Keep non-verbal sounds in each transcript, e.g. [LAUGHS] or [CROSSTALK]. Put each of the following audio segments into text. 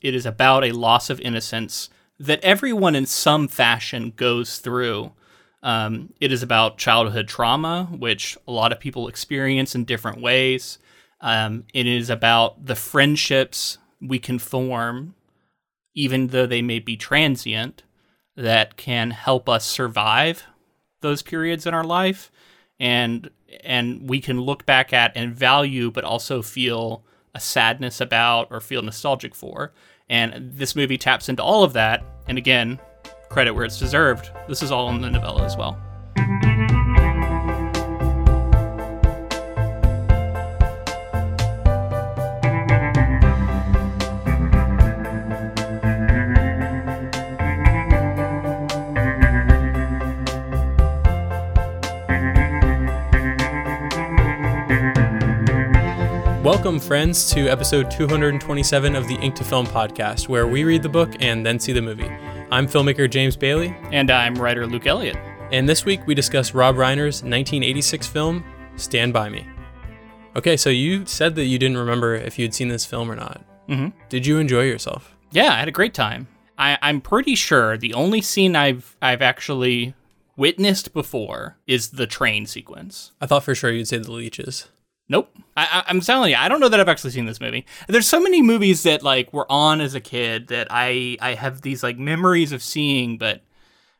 It is about a loss of innocence that everyone in some fashion goes through. Um, it is about childhood trauma, which a lot of people experience in different ways. Um, it is about the friendships we can form, even though they may be transient, that can help us survive those periods in our life, and and we can look back at and value, but also feel a sadness about or feel nostalgic for. And this movie taps into all of that. And again, credit where it's deserved. This is all in the novella as well. Welcome, friends, to episode 227 of the Ink to Film podcast, where we read the book and then see the movie. I'm filmmaker James Bailey, And I'm writer Luke Elliott. and this week we discuss Rob Reiner's 1986 film, Stand By Me. Okay, so you said that you didn't remember if you'd seen this film or not. Mhm. Did you enjoy yourself? Yeah, I had a great time. I, I'm pretty sure the only scene I've I've actually witnessed before is the train sequence. I thought for sure you'd say the leeches. Nope. I, I, I'm telling you, I don't know that I've actually seen this movie. There's so many movies that like were on as a kid that I I have these like memories of seeing, but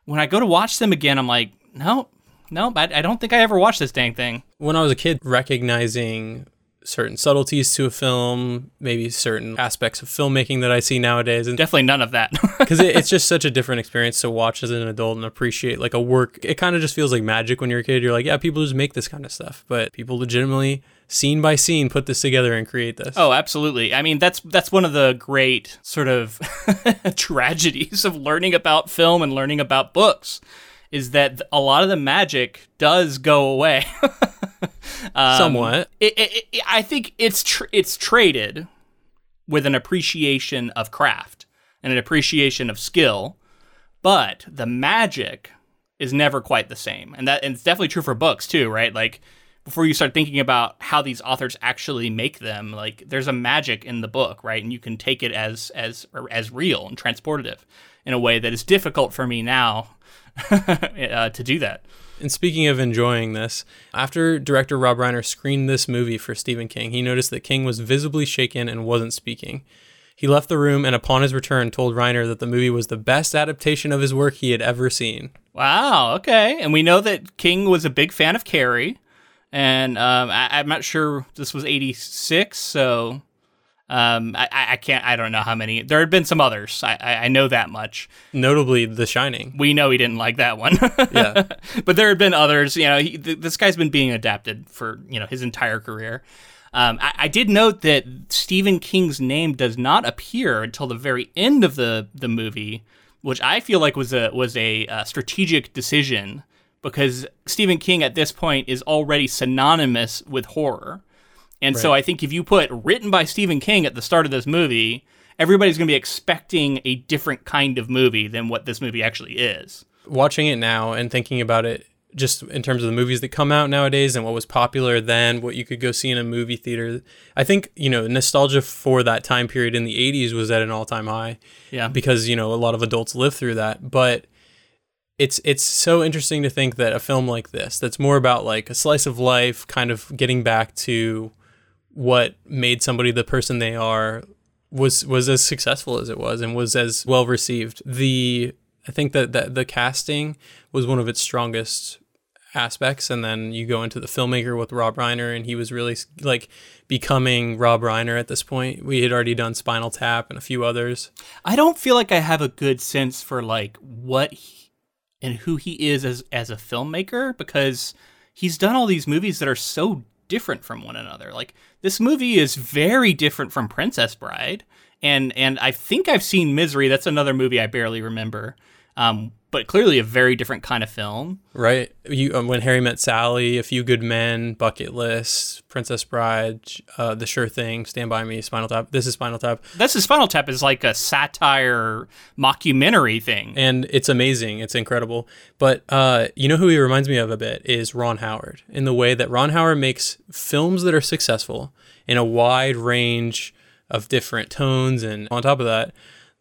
when I go to watch them again, I'm like, nope, nope. I, I don't think I ever watched this dang thing. When I was a kid, recognizing certain subtleties to a film, maybe certain aspects of filmmaking that I see nowadays, and Definitely none of that. [LAUGHS] because it, it's just such a different experience to watch as an adult and appreciate like a work. It kind of just feels like magic when you're a kid. You're like, yeah, people just make this kind of stuff, but people legitimately, scene by scene, put this together and create this. Oh, absolutely. I mean, that's that's one of the great sort of [LAUGHS] tragedies of learning about film and learning about books is that a lot of the magic does go away. [LAUGHS] Um, somewhat. It, it, it, I think it's tr- it's traded with an appreciation of craft and an appreciation of skill, but the magic is never quite the same, and that and it's definitely true for books too, right? Like before you start thinking about how these authors actually make them, like there's a magic in the book, right? And you can take it as as as real and transportative in a way that is difficult for me now [LAUGHS] uh, to do that. And speaking of enjoying this, after director Rob Reiner screened this movie for Stephen King, he noticed that King was visibly shaken and wasn't speaking. He left the room and upon his return told Reiner that the movie was the best adaptation of his work he had ever seen. Wow. Okay. And we know that King was a big fan of Carrie, and um, I, I'm not sure this was '86, so um, I, I can't. I don't know how many. There had been some others. I, I, I know that much. Notably, The Shining. We know he didn't like that one. [LAUGHS] Yeah. but there had been others. You know, he, th- this guy's been being adapted for you know his entire career. Um, I, I did note that Stephen King's name does not appear until the very end of the the movie, which I feel like was a was a uh, strategic decision because Stephen King at this point is already synonymous with horror. And so I think if you put written by Stephen King at the start of this movie, everybody's going to be expecting a different kind of movie than what this movie actually is. watching it now and thinking about it just in terms of the movies that come out nowadays and what was popular then, what you could go see in a movie theater. I think, you know, nostalgia for that time period in the 80s was at an all-time high Yeah. because, you know, a lot of adults lived through that, but it's it's so interesting to think that a film like this that's more about like a slice of life kind of getting back to what made somebody the person they are was was as successful as it was and was as well received. The I think that, that the casting was one of its strongest aspects and then you go into the filmmaker with Rob Reiner and he was really like becoming Rob Reiner at this point. We had already done Spinal Tap and a few others. I don't feel like I have a good sense for like what and who he is as as a filmmaker because he's done all these movies that are so different from one another. Like this movie is very different from Princess Bride, and and I think I've seen Misery. That's another movie I barely remember, um, but clearly a very different kind of film. Right. You um, when Harry met Sally, A Few Good Men, Bucket List, Princess Bride, uh, The Sure Thing, Stand by Me, Spinal Tap. This is Spinal Tap, This is Spinal Tap is like a satire mockumentary thing. and it's amazing. It's incredible. But uh, you know who he reminds me of a bit is Ron Howard in the way that Ron Howard makes films that are successful in a wide range of different tones. And on top of that,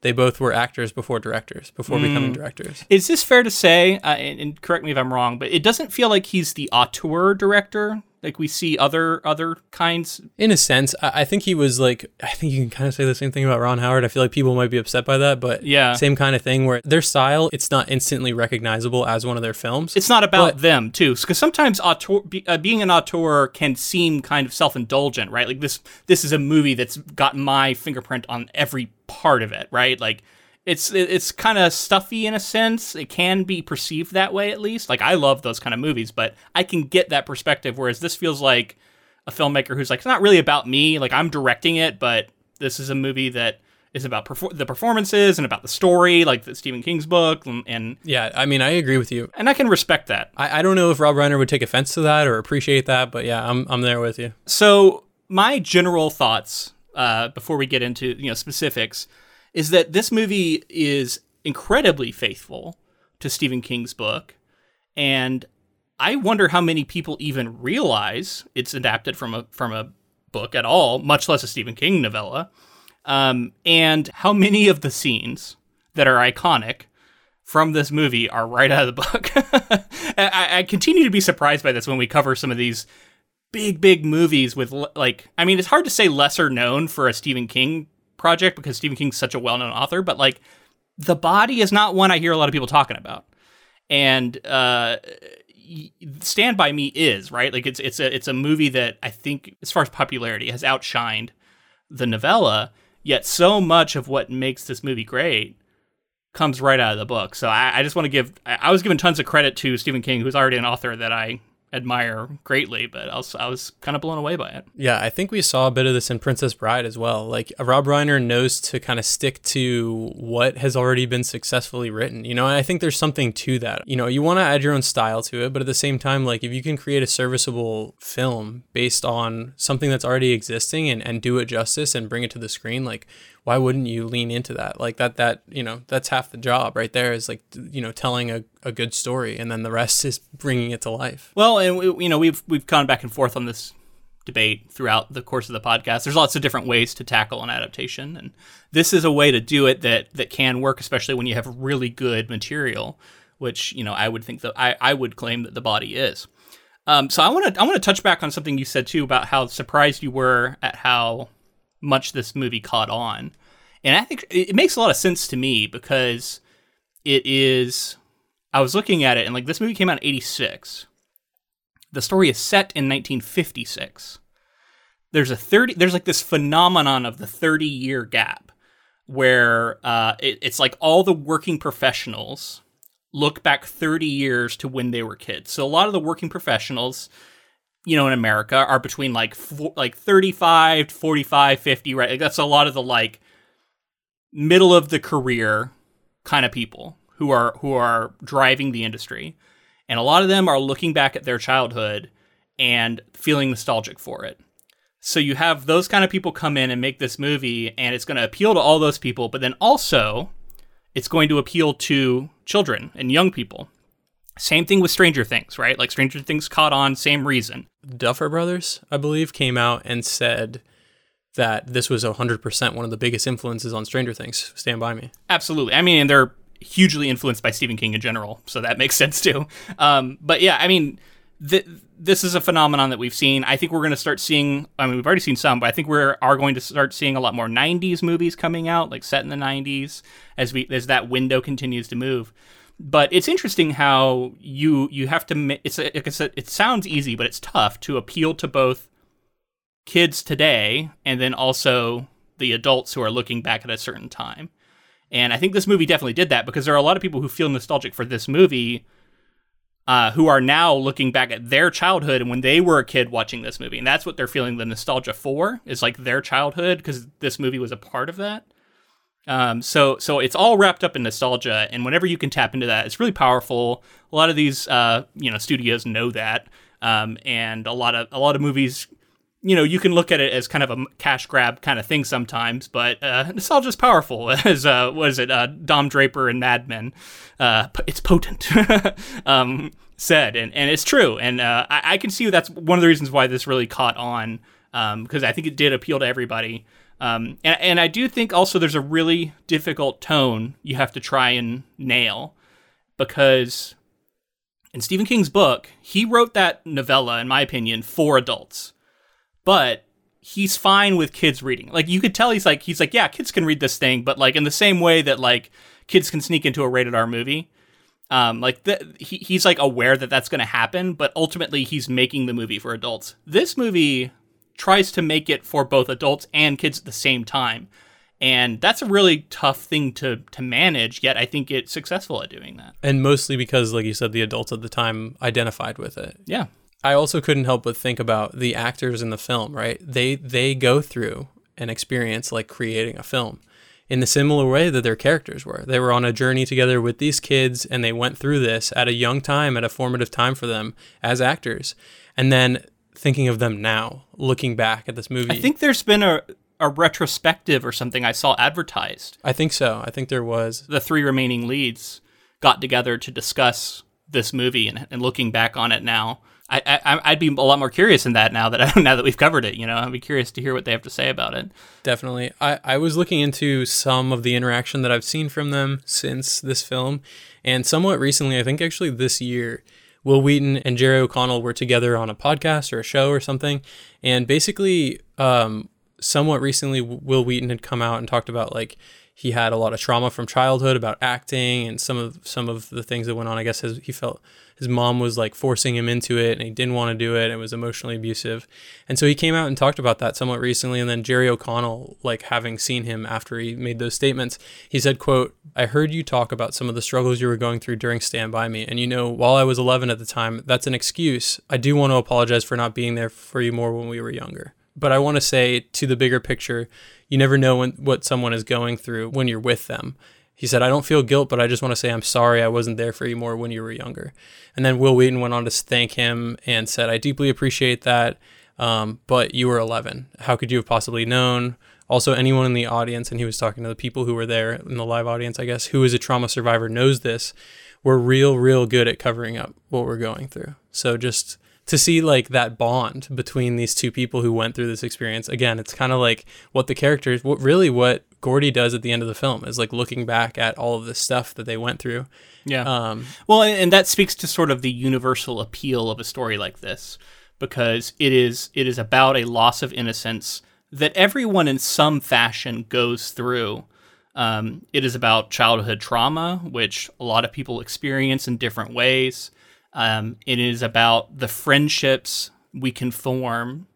they both were actors before directors, before Mm. becoming directors. Is this fair to say? Uh, and, and correct me if I'm wrong, but it doesn't feel like he's the auteur director like we see other other kinds. In a sense, I, I think he was like, I think you can kind of say the same thing about Ron Howard. I feel like people might be upset by that, but Yeah. same kind of thing where their style, it's not instantly recognizable as one of their films. It's not about But- them too, because sometimes auteur, be, uh, being an auteur can seem kind of self-indulgent, right? Like this, this is a movie that's got my fingerprint on every part of it, right? Like it's it's kind of stuffy in a sense. It can be perceived that way, at least. Like I love those kind of movies, but I can get that perspective. Whereas this feels like a filmmaker who's like, it's not really about me. Like I'm directing it, but this is a movie that is about perfor- the performances and about the story, like the Stephen King's book, and and, yeah, I mean, I agree with you. and I can respect that. I, I don't know if Rob Reiner would take offense to that or appreciate that, but yeah, I'm, I'm there with you. So my general thoughts uh, before we get into you know specifics is that this movie is incredibly faithful to Stephen King's book, and I wonder how many people even realize it's adapted from a from a book at all, much less a Stephen King novella, um, and how many of the scenes that are iconic from this movie are right out of the book. [LAUGHS] I, I continue to be surprised by this when we cover some of these big big movies with like I mean it's hard to say lesser known for a Stephen King project because Stephen King's such a well-known author but like The Body is not one I hear a lot of people talking about. And uh Stand by Me is right? Like it's it's a it's a movie that I think as far as popularity has outshined the novella yet so much of what makes this movie great comes right out of the book. So I, I just want to give I, I was given tons of credit to Stephen King who's already an author that I admire greatly, but I was, I was kind of blown away by it. Yeah, I think we saw a bit of this in Princess Bride as well. Like Rob Reiner knows to kind of stick to what has already been successfully written. You know, I think there's something to that. You know, you want to add your own style to it, but at the same time, like if you can create a serviceable film based on something that's already existing and, and do it justice and bring it to the screen, like why wouldn't you lean into that? Like that that, you know, that's half the job right there is like, you know, telling a, a good story and then the rest [LAUGHS] is bringing it to life. Well, and we, you know, we've we've gone back and forth on this debate throughout the course of the podcast. There's lots of different ways to tackle an adaptation, and this is a way to do it that that can work, especially when you have really good material, which you know I would think that I, I would claim that the body is. Um, so I want to I want to touch back on something you said too about how surprised you were at how much this movie caught on, and I think it makes a lot of sense to me because it is. I was looking at it and like this movie came out in '86 the story is set in 1956 there's a 30 there's like this phenomenon of the 30 year gap where uh, it, it's like all the working professionals look back 30 years to when they were kids. So a lot of the working professionals you know in america are between like four, like 35 to 45 50 right like that's a lot of the like middle of the career kind of people who are who are driving the industry and a lot of them are looking back at their childhood and feeling nostalgic for it. So you have those kind of people come in and make this movie, and it's going to appeal to all those people, but then also it's going to appeal to children and young people. Same thing with Stranger Things, right? Like Stranger Things caught on, same reason. Duffer Brothers, I believe, came out and said that this was 100% one of the biggest influences on Stranger Things. Stand by me. Absolutely. I mean, and they're hugely influenced by Stephen King in general, so that makes [LAUGHS] sense too. Um, but yeah, I mean, th- this is a phenomenon that we've seen. I think we're going to start seeing. I mean, we've already seen some, but I think we are going to start seeing a lot more '90s movies coming out, like set in the '90s, as we as that window continues to move. But it's interesting how you you have to. it's a, it sounds easy, but it's tough to appeal to both kids today and then also the adults who are looking back at a certain time. And I think this movie definitely did that because there are a lot of people who feel nostalgic for this movie uh, who are now looking back at their childhood and when they were a kid watching this movie. And that's what they're feeling the nostalgia for is like their childhood because this movie was a part of that. Um, so so it's all wrapped up in nostalgia, and whenever you can tap into that, it's really powerful. A lot of these uh, you know studios know that, um, and a lot of a lot of movies you know, you can look at it as kind of a cash grab kind of thing sometimes, but uh, [LAUGHS] nostalgia's powerful, [LAUGHS] as uh, what is it, uh, Don Draper and Mad Men. Uh, it's potent, [LAUGHS] um, said, and, and it's true. And uh, I, I can see that's one of the reasons why this really caught on, because I think it did appeal to everybody. Um, and, and I do think also there's a really difficult tone you have to try and nail because in Stephen King's book, he wrote that novella, in my opinion, for adults. But he's fine with kids reading. Like you could tell he's like he's like, yeah, kids can read this thing, but like in the same way that like kids can sneak into a rated R movie. Um, like the, he, he's like aware that that's going to happen, but ultimately he's making the movie for adults. This movie tries to make it for both adults and kids at the same time. And that's a really tough thing to to manage, yet I think it's successful at doing that. And mostly because like you said the adults at the time identified with it. Yeah. I also couldn't help but think about the actors in the film, right? They they go through an experience like creating a film in the similar way that their characters were. They were on a journey together with these kids and they went through this at a young time, at a formative time for them as actors. And then thinking of them now, looking back at this movie. I think there's been a a retrospective or something I saw advertised. I think so. I think there was. The three remaining leads got together to discuss this movie and, and looking back on it now. I, I I'd be a lot more curious in that now that [LAUGHS] now that we've covered it. You know, I'd be curious to hear what they have to say about it. Definitely. I, I was looking into some of the interaction that I've seen from them since this film, and somewhat recently, I think actually this year, Wil Wheaton and Jerry O'Connell were together on a podcast or a show or something, and basically, um, somewhat recently, Wil Wheaton had come out and talked about like he had a lot of trauma from childhood about acting and some of some of the things that went on. I guess his, he felt his mom was like forcing him into it and he didn't want to do it. It was emotionally abusive. And so he came out and talked about that somewhat recently. And then Jerry O'Connell, like having seen him after he made those statements, he said, quote, I heard you talk about some of the struggles you were going through during Stand By Me. And you know, while I was 11 at the time, that's an excuse. I do want to apologize for not being there for you more when we were younger. But I want to say to the bigger picture, you never know when, what someone is going through when you're with them. He said, I don't feel guilt, but I just want to say I'm sorry I wasn't there for you more when you were younger. And then Wil Wheaton went on to thank him and said, I deeply appreciate that, um, but you were 11. How could you have possibly known? Also, anyone in the audience, and he was talking to the people who were there in the live audience, I guess, who is a trauma survivor knows this. We're real, real good at covering up what we're going through. So just to see like that bond between these two people who went through this experience. Again it's kind of like what the characters what really what gordy does at the end of the film is like looking back at all of the stuff that they went through. Yeah. Um, well and that speaks to sort of the universal appeal of a story like this because it is it is about a loss of innocence that everyone in some fashion goes through. Um, it is about childhood trauma which a lot of people experience in different ways um, it is about the friendships we can form,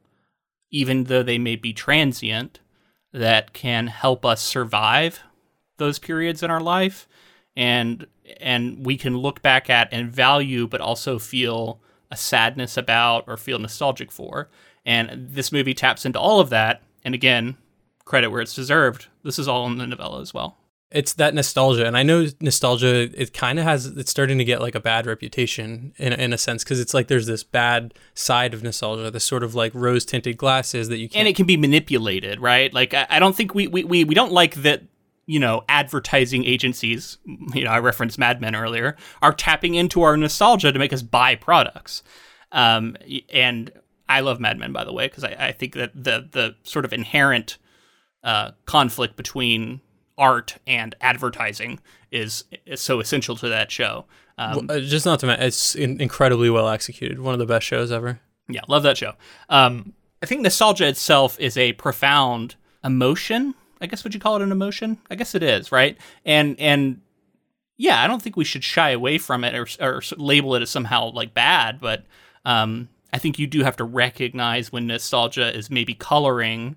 even though they may be transient, that can help us survive those periods in our life, and and we can look back at and value, but also feel a sadness about or feel nostalgic for. And this movie taps into all of that. And again, credit where it's deserved. This is all in the novella as well it's that nostalgia and i know nostalgia it kind of has it's starting to get like a bad reputation in, in a sense because it's like there's this bad side of nostalgia this sort of like rose tinted glasses that you can't and it can be manipulated right? Like i, I don't think we, we we we don't like that you know advertising agencies you know i referenced mad men earlier are tapping into our nostalgia to make us buy products. Um, and i love mad men by the way because I, I think that the the sort of inherent uh, conflict between art and advertising is, is so essential to that show. Um, well, uh, just not to mention, it's in- incredibly well executed. One of the best shows ever. Yeah, love that show. Um, I think nostalgia itself is a profound emotion. I guess would you call it an emotion? I guess it is, right? And and yeah, I don't think we should shy away from it or, or label it as somehow like bad, but um, I think you do have to recognize when nostalgia is maybe coloring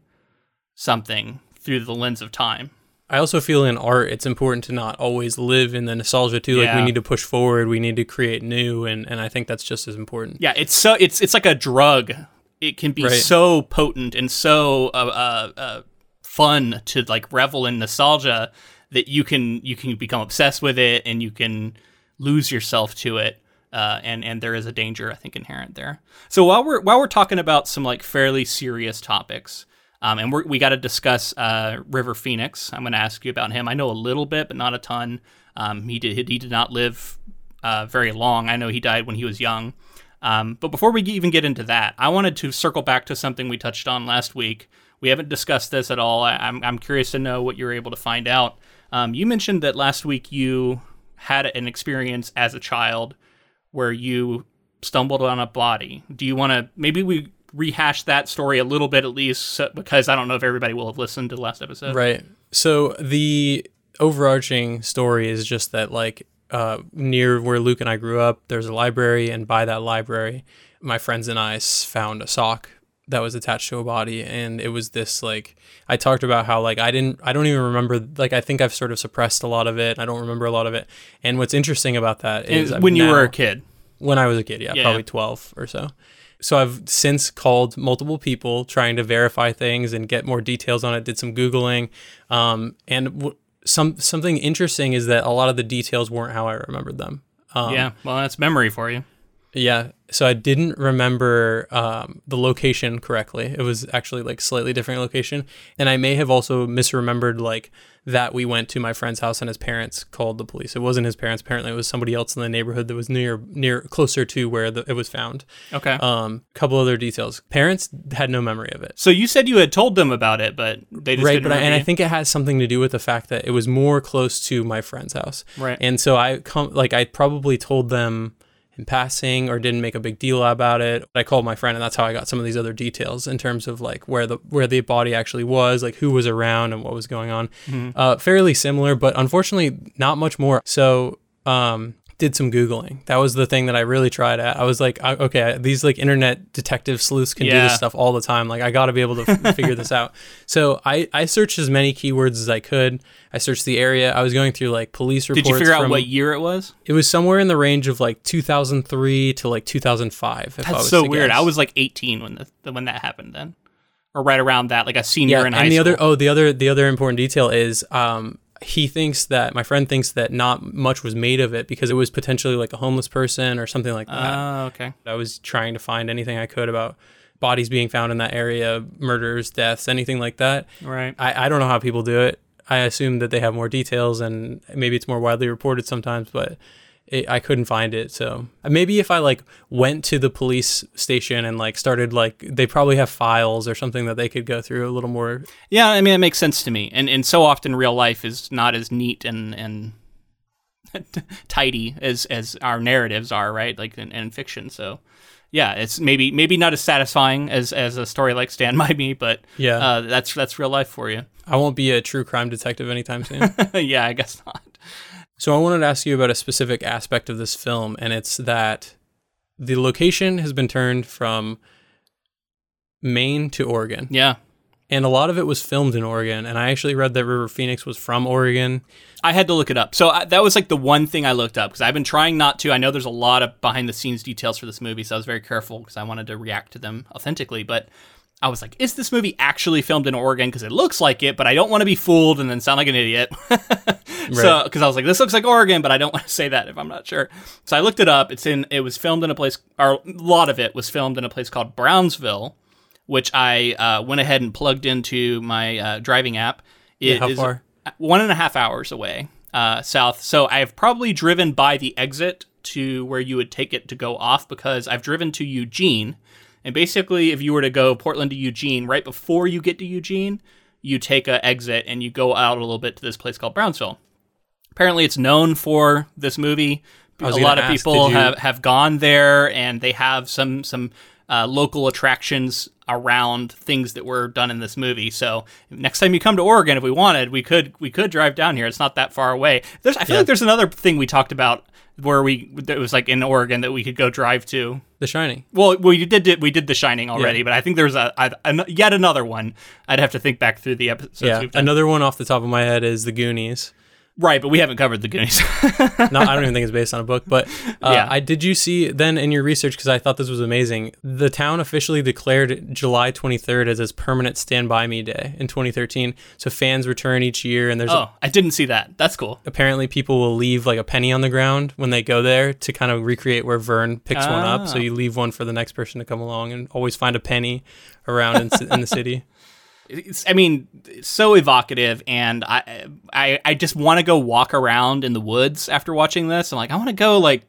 something through the lens of time. I also feel in art it's important to not always live in the nostalgia too. Like we need to push forward, we need to create new, and and I think that's just as important. Yeah, it's so it's it's like a drug. It can be right. so potent and so uh, uh, uh, fun to like revel in nostalgia that you can you can become obsessed with it and you can lose yourself to it. Uh, and and there is a danger I think inherent there. So while we're while we're talking about some like fairly serious topics, um, and we got to discuss uh, River Phoenix. I'm going to ask you about him. I know a little bit, but not a ton. Um, he did he did not live uh, very long. I know he died when he was young. Um, but before we even get into that, I wanted to circle back to something we touched on last week, We haven't discussed this at all. I, I'm I'm curious to know what you're able to find out. Um, you mentioned that last week you had an experience as a child where you stumbled on a body. Do you want to maybe we rehash that story a little bit at least because I don't know if everybody will have listened to the last episode. Right. So the overarching story is just that like uh, near where Luke and I grew up, there's a library, and by that library, my friends and I found a sock that was attached to a body, and it was this like I talked about how like I didn't I don't even remember like I think I've sort of suppressed a lot of it. I don't remember a lot of it, and what's interesting about that is when you were a kid. when I was a kid, yeah, Yeah. probably 12 or so. So I've since called multiple people trying to verify things and get more details on it. Did some googling, um, and w- some something interesting is that a lot of the details weren't how I remembered them. Um, yeah, well, that's memory for you. yeah. So I didn't remember um, the location correctly. It was actually like slightly different location, and I may have also misremembered like that we went to my friend's house and his parents called the police. It wasn't his parents. Apparently, it was somebody else in the neighborhood that was near near closer to where the, it was found. Okay. Um, couple other details. Parents had no memory of it. so you said you had told them about it, but they just Right, didn't but I, and I think it has something to do with the fact that it was more close to my friend's house. Right. And so I come like I probably told them in passing or didn't make a big deal about it. I called my friend and that's how I got some of these other details in terms of like where the where the body actually was, like who was around and what was going on. Mm-hmm. Uh, fairly similar, but unfortunately not much more. So um did some googling. That was the thing that I really tried at. I was like, I, okay, these like internet detective sleuths can do this stuff all the time. Like I got to be able to f- figure this out. [LAUGHS] So I I searched as many keywords as I could. I searched the area. I was going through like police reports. Did you figure out from- what year it was? it was somewhere in the range of like 2003 to like 2005. If I That's was so weird. guess. I was like 18 when the, when that happened then, or right around that, like a senior yeah, in high school. and the school. other oh the other the other important detail is um he thinks that my friend thinks that not much was made of it because it was potentially like a homeless person or something like that. Oh, okay. I was trying to find anything I could about bodies being found in that area, murders, deaths, anything like that. Right. I, I don't know how people do it. I assume that they have more details and maybe it's more widely reported sometimes, but it, I couldn't find it. So maybe if I like went to the police station and like started like they probably have files or something that they could go through a little more. Yeah, I mean it makes sense to me. And and so often real life is not as neat and and [LAUGHS] tidy as as our narratives are, right? Like in, in fiction. So yeah, it's maybe maybe not as satisfying as as a story like Stand [LAUGHS] by Me, but Yeah. uh, that's that's real life for you. I won't be a true crime detective anytime soon. [LAUGHS] yeah, I guess not. So I wanted to ask you about a specific aspect of this film, and it's that the location has been turned from Maine to Oregon, Yeah. and a lot of it was filmed in Oregon. And I actually read that River Phoenix was from Oregon. I had to look it up. So I, that was like the one thing I looked up because I've been trying not to. I know there's a lot of behind the scenes details for this movie, so I was very careful because I wanted to react to them authentically. But I was like, is this movie actually filmed in Oregon? Because it looks like it, but I don't want to be fooled and then sound like an idiot. [LAUGHS] So because I was like, this looks like Oregon, but I don't [LAUGHS] want to say that if I'm not sure. So I looked it up. It's in. It was filmed in a place, or a lot of it was filmed in a place called Brownsville, which I uh, went ahead and plugged into my uh, driving app. It how is far? one and a half hours away uh, south. So I've probably driven by the exit to where you would take it to go off because I've driven to Eugene. And basically, if you were to go Portland to Eugene, right before you get to Eugene, you take a exit and you go out a little bit to this place called Brownsville. Apparently, it's known for this movie. A lot of ask, people you- have, have gone there, and they have some some uh, local attractions around things that were done in this movie. So next time you come to Oregon, if we wanted, we could we could drive down here. It's not that far away. There's I feel Yeah. like there's another thing we talked about where we it was like in Oregon that we could go drive to. The Shining. Well, we did we did The Shining already, but I think there's a, a, an yet another one. I'd have to think back through the episodes. yeah. we've done. Another one off the top of my head is The Goonies. Right, but we haven't covered the Goonies. [LAUGHS] No, I don't even think it's based on a book, but uh, Yeah. I did you see then in your research because I thought this was amazing. The town officially declared July 23rd as its permanent Stand By Me Day in 2013. So fans return each year, and there's oh, I didn't see that. That's cool. apparently people will leave like a penny on the ground when they go there to kind of recreate where Vern picks one up. So Ah. you leave one for the next person to come along, and always find a penny around in, in the city. It's, I mean, it's so evocative, and I I, I just want to go walk around in the woods after watching this. I'm like, I want to go like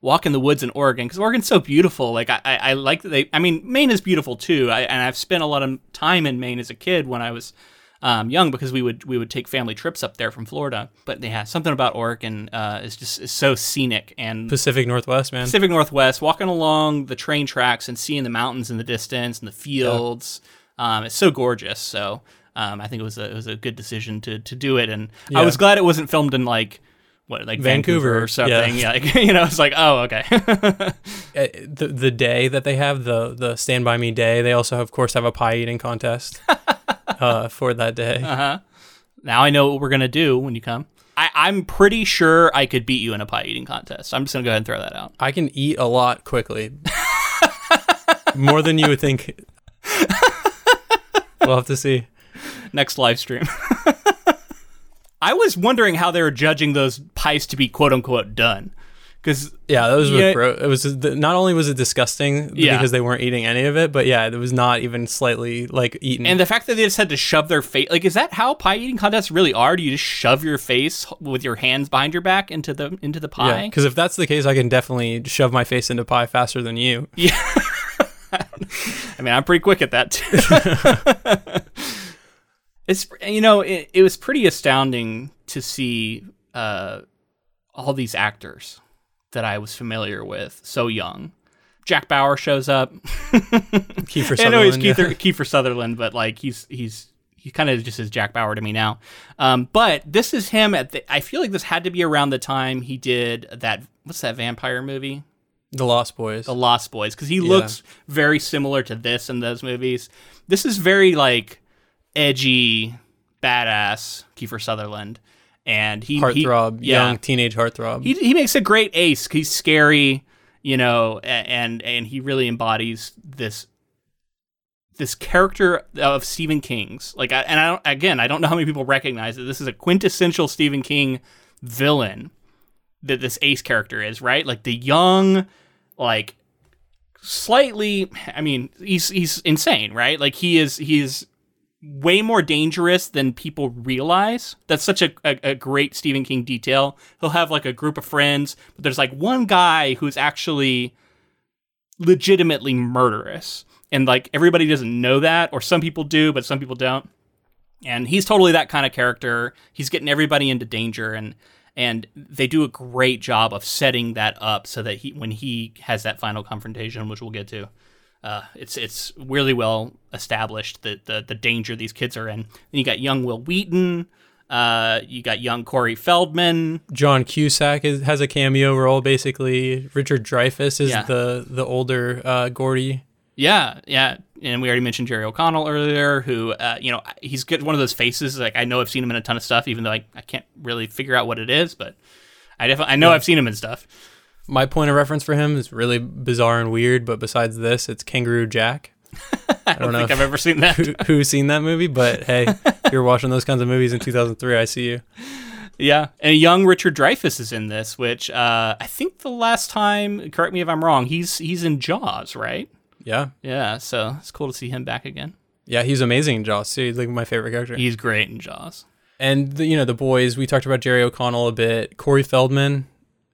walk in the woods in Oregon because Oregon's so beautiful. Like I, I, I like that they. I mean, Maine is beautiful too. I, and I've spent a lot of time in Maine as a kid when I was um, young because we would we would take family trips up there from Florida. But yeah, something about Oregon uh, is just is so scenic and Pacific Northwest, man. Pacific Northwest, walking along the train tracks and seeing the mountains in the distance and the fields. Um, it's so gorgeous. So um, I think it was a it was a good decision to to do it, and I was glad it wasn't filmed in like what like Vancouver, Vancouver, or something. yeah. Yeah, like, [LAUGHS] you know, it's like oh okay. [LAUGHS] Uh, the the day that they have the the Stand by Me day, they also of course have a pie eating contest [LAUGHS] uh, for that day. uh-huh. Now I know what we're gonna do when you come. I, I'm pretty sure I could beat you in a pie eating contest. I'm just gonna go ahead and throw that out. I can eat a lot quickly, more than you would think. We'll have to see. next live stream. [LAUGHS] I was wondering how they were judging those pies to be quote unquote done. Because Yeah, that was Yeah. gro- it was not only was it disgusting Yeah. because they weren't eating any of it, but yeah, it was not even slightly like eaten. and the fact that they just had to shove their face like is that how pie eating contests really are? Do you just shove your face with your hands behind your back into the into the yeah, pie? because if that's the case, I can definitely shove my face into pie faster than you. [LAUGHS] I mean, I'm pretty quick at that too. [LAUGHS] it's you know, it, it was pretty astounding to see uh, all these actors that I was familiar with so young. Jack Bauer shows up. [LAUGHS] Kiefer [LAUGHS] I know he's Sutherland. Keith, yeah. Kiefer Sutherland, but like he's he's he kind of just is Jack Bauer to me now. Um, but this is him at the. I feel like this had to be around the time he did that. What's that vampire movie? The Lost Boys. The Lost Boys, because he looks very similar to this in those movies. This is very like edgy, badass Kiefer Sutherland, and he he- heartthrob, yeah, young teenage heartthrob. he he makes a great ace. He's scary, you know, and and he really embodies this this character of Stephen King's. Like, I, and I don't again, I don't know how many people recognize that this is a quintessential Stephen King villain that this ace character is, right? Like the young, like slightly. I mean, he's he's insane, right? Like he is he is way more dangerous than people realize. That's such a, a, a great Stephen King detail. He'll have like a group of friends, but there's like one guy who's actually legitimately murderous. And like everybody doesn't know that, or some people do, but some people don't. And he's totally that kind of character. He's getting everybody into danger and and they do a great job of setting that up so that he when he has that final confrontation, which we'll get to, uh, it's it's really well established that the the danger these kids are in. Then you got young Wil Wheaton, uh, you got young Corey Feldman. John Cusack is, has a cameo role basically. Richard Dreyfuss is Yeah. the the older uh, Gordie. Yeah, yeah, and we already mentioned Jerry O'Connell earlier, who uh, you know he's got one of those faces. Like I know I've seen him in a ton of stuff, even though I, I can't really figure out what it is, but I definitely I know I've seen him in stuff. My point of reference for him is really bizarre and weird, but besides this, it's Kangaroo Jack. [LAUGHS] I don't, know think if- I've ever seen that. Who, who's seen that movie? But hey, if you're watching those kinds of movies in 2003, I see you. Yeah, and young Richard Dreyfuss is in this, which uh, I think the last time, correct me if I'm wrong, he's he's in Jaws, right? Yeah, Yeah, so it's cool to see him back again. yeah, he's amazing in Jaws too. He's like my favorite character. He's great in Jaws. and the, you know the boys. We talked about Jerry O'Connell a bit, Corey Feldman,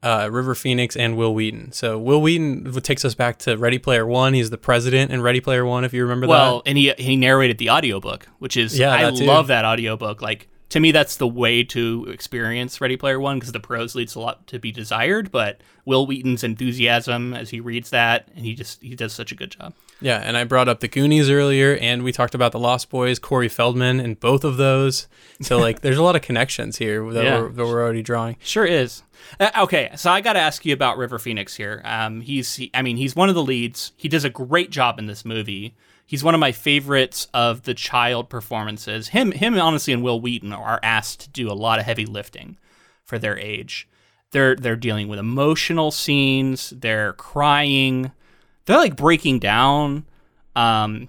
uh, River Phoenix, and Wil Wheaton. So Wil Wheaton takes us back to Ready Player One. He's the president in Ready Player One, if you remember Well, that. and he he narrated the audiobook, which is Yeah, I that love that audiobook. Like to me, that's the way to experience Ready Player One because the prose leaves a lot to be desired. But Wil Wheaton's enthusiasm as he reads that, and he just he does such a good job. Yeah, and I brought up the Goonies earlier, and we talked about the Lost Boys, Corey Feldman, and both of those. So [LAUGHS] like, there's a lot of connections here that, Yeah. we're, that we're already drawing. Sure is. Uh, okay, so I got to ask you about River Phoenix here. Um, he's, he, I mean, he's one of the leads. He does a great job in this movie. He's one of my favorites of the child performances. Him, him, honestly, and Wil Wheaton are asked to do a lot of heavy lifting for their age. They're they're dealing with emotional scenes. They're crying. They're like breaking down. Um,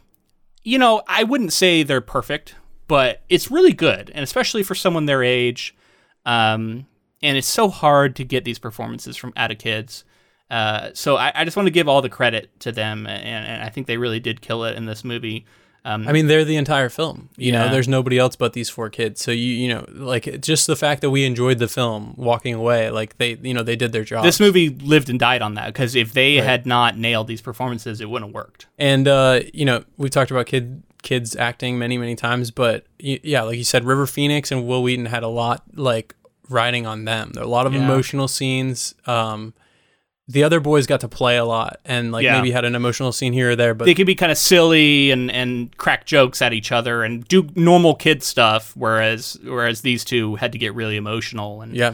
you know, I wouldn't say they're perfect, but it's really good, and especially for someone their age. Um, and it's so hard to get these performances from out of kids. Uh, so I, I just want to give all the credit to them, and, and I think they really did kill it in this movie. Um, I mean, they're the entire film. You Yeah. know, there's nobody else but these four kids. So you you know, like just the fact that we enjoyed the film, walking away, like they you know they did their job. this movie lived and died on that because if they Right. had not nailed these performances, it wouldn't have worked. And uh, you know, we've talked about kid kids acting many many times, but yeah, like you said, River Phoenix and Wil Wheaton had a lot like riding on them. There are a lot of Yeah. emotional scenes. Um, the other boys got to play a lot and like Yeah. maybe had an emotional scene here or there, but They could be kind of silly and, and crack jokes at each other and do normal kid stuff, whereas whereas these two had to get really emotional and Yeah.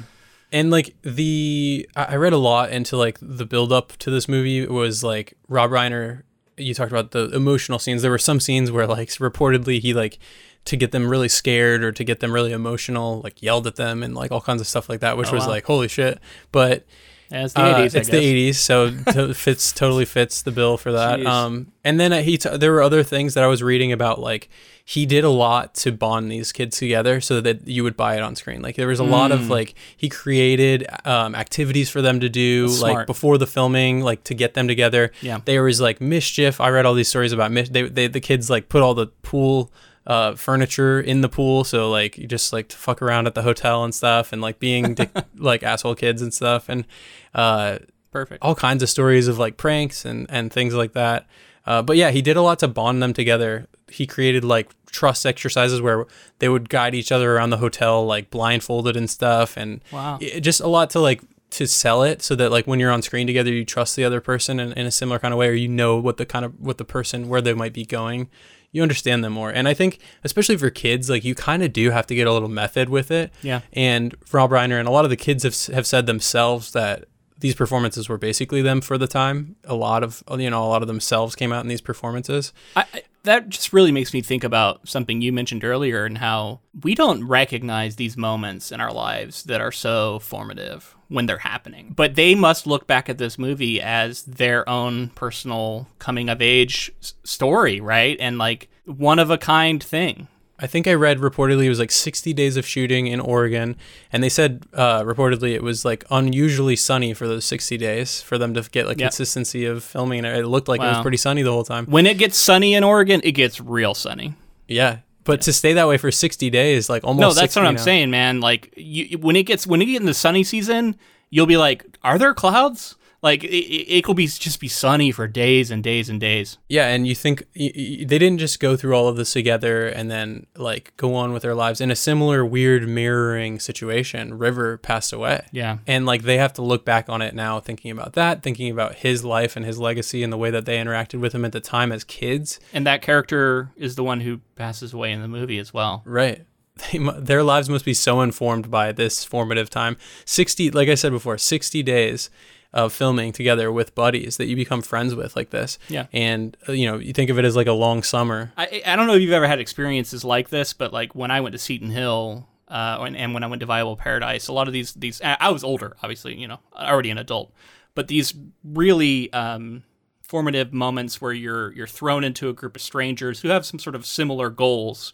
And like the I read a lot into like the build up to this movie was like Rob Reiner you talked about the emotional scenes. There were some scenes where like reportedly he like to get them really scared or to get them really emotional, like yelled at them and like all kinds of stuff like that, which Oh, was wow. like holy shit. But as the uh, 80s, I it's the 80s, so [LAUGHS] to, fits totally fits the bill for that. Jeez. Um, and then he t- there were other things that I was reading about, like he did a lot to bond these kids together so that you would buy it on screen. Like there was a lot of like he created um, activities for them to do, Mm. That's like smart. before the filming, like to get them together. Yeah. there was like mischief. I read all these stories about mis- they, they the kids like put all the pool uh, furniture in the pool, so like you just like to fuck around at the hotel and stuff, and like being dick, [LAUGHS] like asshole kids and stuff, and uh, Perfect. all kinds of stories of like pranks and and things like that. Uh, but yeah, he did a lot to bond them together. He created like trust exercises where they would guide each other around the hotel, like blindfolded and stuff, and Wow. it, just a lot to like to sell it so that like when you're on screen together, you trust the other person in, in a similar kind of way, or you know what the kind of what the person where they might be going. You understand them more, and I think especially for kids, like you kind of do have to get a little method with it. Yeah. And Rob Reiner and a lot of the kids have have said themselves that these performances were basically them for the time. A lot of you know a lot of themselves came out in these performances. I, I- that just really makes me think about something you mentioned earlier and how we don't recognize these moments in our lives that are so formative when they're happening. But they must look back at this movie as their own personal coming of age s- story, right? And like one of a kind thing. I think I read reportedly it was like 60 days of shooting in Oregon, and they said uh, reportedly it was like unusually sunny for those 60 days for them to get like Yep. consistency of filming, and it looked like it was pretty sunny the whole time. When it gets sunny in Oregon, it gets real sunny. Yeah, but to stay that way for 60 days, like almost No, that's 60, what I'm you know. saying, man. Like you, when it gets when it get in the sunny season, you'll be like, "Are there clouds?" Like it, it, could be just be sunny for days and days and days. Yeah, and you think y- y- they didn't just go through all of this together and then like go on with their lives in a similar weird mirroring situation. River passed away. Yeah. And like they have to look back on it now thinking about that, thinking about his life and his legacy and the way that they interacted with him at the time as kids. And that character is the one who passes away in the movie as well. Right. They, their lives must be so informed by this formative time. 60 like I said before, 60 days of filming together with buddies that you become friends with like this. Yeah. And uh, you know, you think of it as like a long summer. I, I don't know if you've ever had experiences like this, but like when I went to Seton Hill, uh, and, and when I went to Viable Paradise, a lot of these these I was older, obviously, you know, already an adult, but these really um, formative moments where you're you're thrown into a group of strangers who have some sort of similar goals,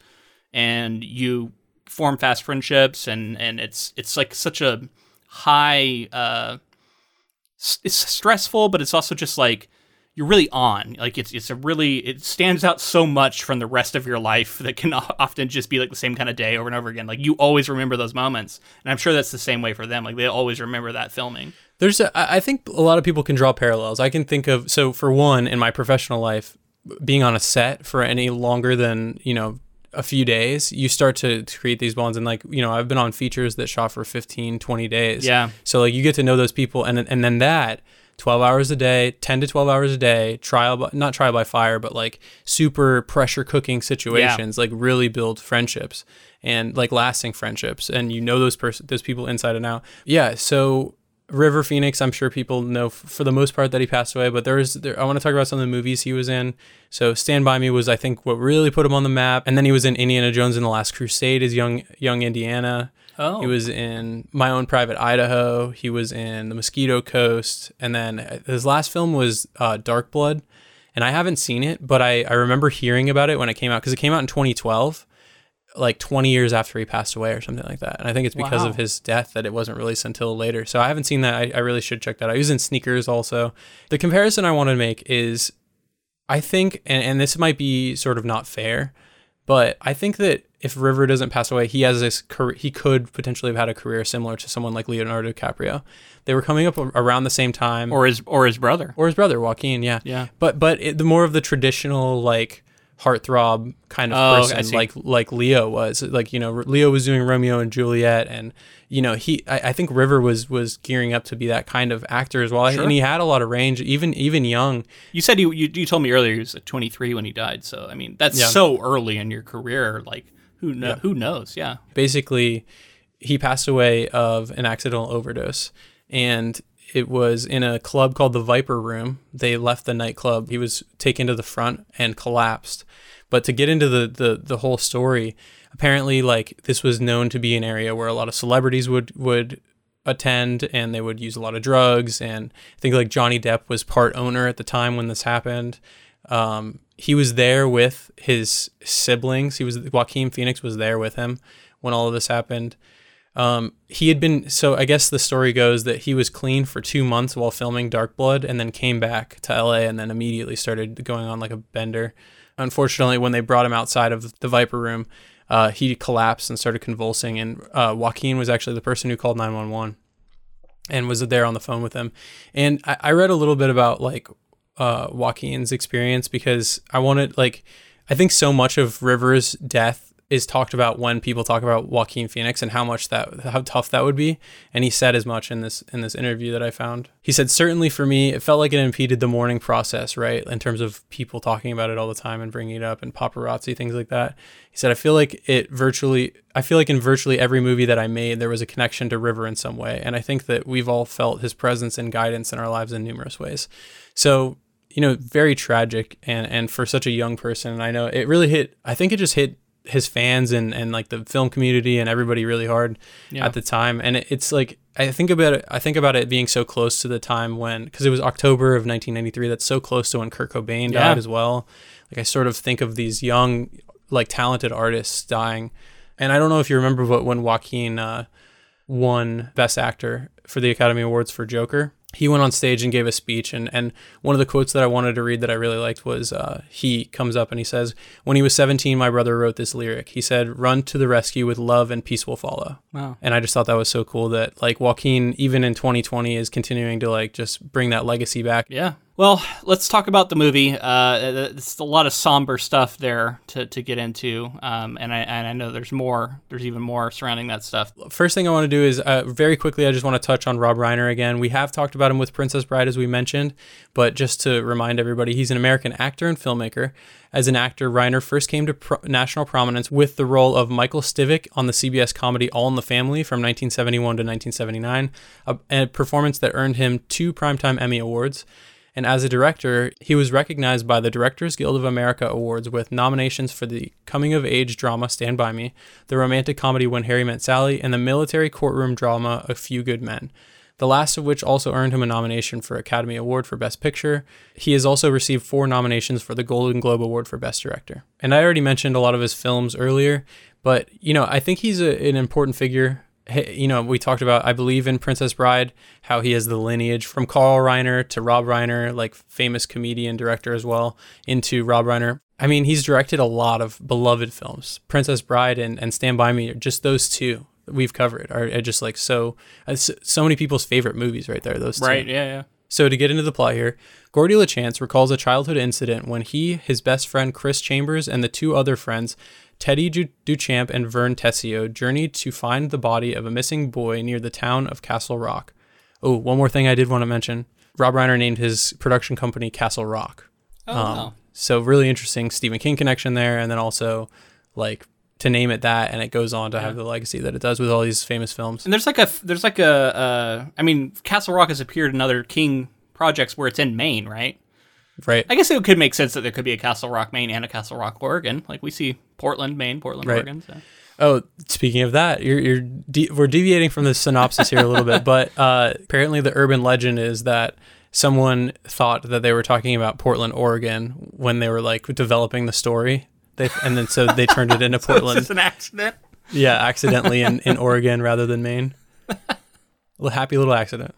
and you form fast friendships, and and it's it's like such a high. Uh, it's stressful, but it's also just like you're really on. Like it's it's a really it stands out so much from the rest of your life that can [LAUGHS] often just be like the same kind of day over and over again. Like you always remember those moments, and I'm sure that's the same way for them. Like they always remember that filming. There's, a, I I think a lot of people can draw parallels. I can think of, so for one, in my professional life, being on a set for any longer than, you know, a few days, you start to, to create these bonds. And like, you know, I've been on features that shot for 15, 20 days. Yeah. So like you get to know those people. And, and then that, 12 hours a day, 10 to 12 hours a day, trial, by, not trial by fire, but like super pressure cooking situations, like really build friendships and like lasting friendships. And you know those person, those people inside and out. Yeah. So River Phoenix, I'm sure people know f- for the most part that he passed away, but there's there, I want to talk about some of the movies he was in. So Stand by Me was I think what really put him on the map, and then he was in Indiana Jones and the Last Crusade as young young Indiana. Oh, He was in My Own Private Idaho. He was in The Mosquito Coast, and then uh, his last film was uh, Dark Blood, and I haven't seen it, but I I remember hearing about it when it came out because it came out in 2012 like 20 years after he passed away or something like that. And I think it's because Wow. of his death that it wasn't released until later. So I haven't seen that. I, I really should check that out. He was in Sneakers also. The comparison I want to make is I think, and, and this might be sort of not fair, but I think that if River doesn't pass away, he has this career, he could potentially have had a career similar to someone like Leonardo DiCaprio. They were coming up around the same time, or his or his brother, or his brother Joaquin. Yeah, yeah. But but it, the more of the traditional like heartthrob kind of Oh, person, like like Leo was. Like you know, Leo was doing Romeo and Juliet, and you know he. I, I think River was was gearing up to be that kind of actor as well, Sure. and he had a lot of range, even even young. You said you, you you told me earlier he was 23 when he died. So I mean that's Yeah. so early in your career. Like who know, Yeah. who knows? Yeah. basically he passed away of an accidental overdose and it was in a club called the Viper Room. They left the nightclub. He was taken to the front and collapsed. But to get into the the, the whole story, apparently like this was known to be an area where a lot of celebrities would would attend and they would use a lot of drugs and I think like Johnny Depp was part owner at the time when this happened. Um, he was there with his siblings. He was Joaquin Phoenix was there with him when all of this happened. Um, he had been so I guess the story goes that he was clean for two months while filming Dark Blood, and then came back to LA and then immediately started going on like a bender. Unfortunately, when they brought him outside of the Viper Room, uh, he collapsed and started convulsing. And uh, Joaquin was actually the person who called nine one one, and was there on the phone with him. And I, I read a little bit about like uh, Joaquin's experience because I wanted like I think so much of Rivers' death is talked about when people talk about Joaquin Phoenix and how much that how tough that would be. And he said as much in this in this interview that I found. He said certainly for me it felt like it impeded the mourning process, right? In terms of people talking about it all the time and bringing it up and paparazzi things like that. He said I feel like it virtually I feel like in virtually every movie that I made there was a connection to River in some way. And I think that we've all felt his presence and guidance in our lives in numerous ways. So you know, very tragic and and for such a young person. And I know it really hit. I think it just hit his fans and and like the film community and everybody really hard Yeah. at the time. And it, it's like I think about it. I think about it being so close to the time when because it was October of 1993. That's so close to when Kurt Cobain Yeah. died as well. Like I sort of think of these young, like talented artists dying. And I don't know if you remember, but when Joaquin uh, won Best Actor for the Academy Awards for Joker. He went on stage and gave a speech, and, and one of the quotes that I wanted to read that I really liked was uh, he comes up and he says, When he was 17, my brother wrote this lyric. He said, Run to the rescue with love and peace will follow. Wow. And I just thought that was so cool that like Joaquin, even in 2020, is continuing to like just bring that legacy back. Yeah. Well, let's talk about the movie. Uh, it's a lot of somber stuff there to, to get into, um, and I and I know there's more. There's even more surrounding that stuff. First thing I want to do is uh, very quickly, I just want to touch on Rob Reiner again. We have talked about him with Princess Bride, as we mentioned, but just to remind everybody, he's an American actor and filmmaker. As an actor, Reiner first came to pro- national prominence with the role of Michael Stivic on the CBS comedy All in the Family from 1971 to 1979, a, a performance that earned him two Primetime Emmy Awards. And as a director, he was recognized by the Directors Guild of America Awards with nominations for the coming of age drama Stand By Me, the romantic comedy When Harry Met Sally, and the military courtroom drama A Few Good Men. The last of which also earned him a nomination for Academy Award for Best Picture. He has also received four nominations for the Golden Globe Award for Best Director. And I already mentioned a lot of his films earlier, but you know, I think he's a, an important figure you know, we talked about, I believe in Princess Bride, how he has the lineage from Carl Reiner to Rob Reiner, like famous comedian director as well, into Rob Reiner. I mean, he's directed a lot of beloved films. Princess Bride and, and Stand By Me, just those two that we've covered are, are just like so, uh, so so many people's favorite movies right there, those two. Right? Yeah. Yeah. So to get into the plot here, Gordie Lachance recalls a childhood incident when he, his best friend Chris Chambers, and the two other friends, Teddy Duchamp and Vern Tessio, journeyed to find the body of a missing boy near the town of Castle Rock. Oh, one more thing I did want to mention. Rob Reiner named his production company Castle Rock. Oh. Um, wow. So really interesting Stephen King connection there, and then also like to name it that, and it goes on to have the legacy that it does with all these famous films. And there's like a there's like a uh, I mean Castle Rock has appeared in other King projects where it's in Maine, right? Right. I guess it could make sense that there could be a Castle Rock, Maine, and a Castle Rock, Oregon. Like we see Portland, Maine, Portland, Right. Oregon. So. Oh, speaking of that, you're you're de- we're deviating from the synopsis here a little bit, [LAUGHS] but uh, apparently the urban legend is that someone thought that they were talking about Portland, Oregon, when they were like developing the story. They, and then so they turned it into [LAUGHS] It's Portland. just an accident. Yeah, accidentally in, in Oregon rather than Maine. [LAUGHS] A happy little accident.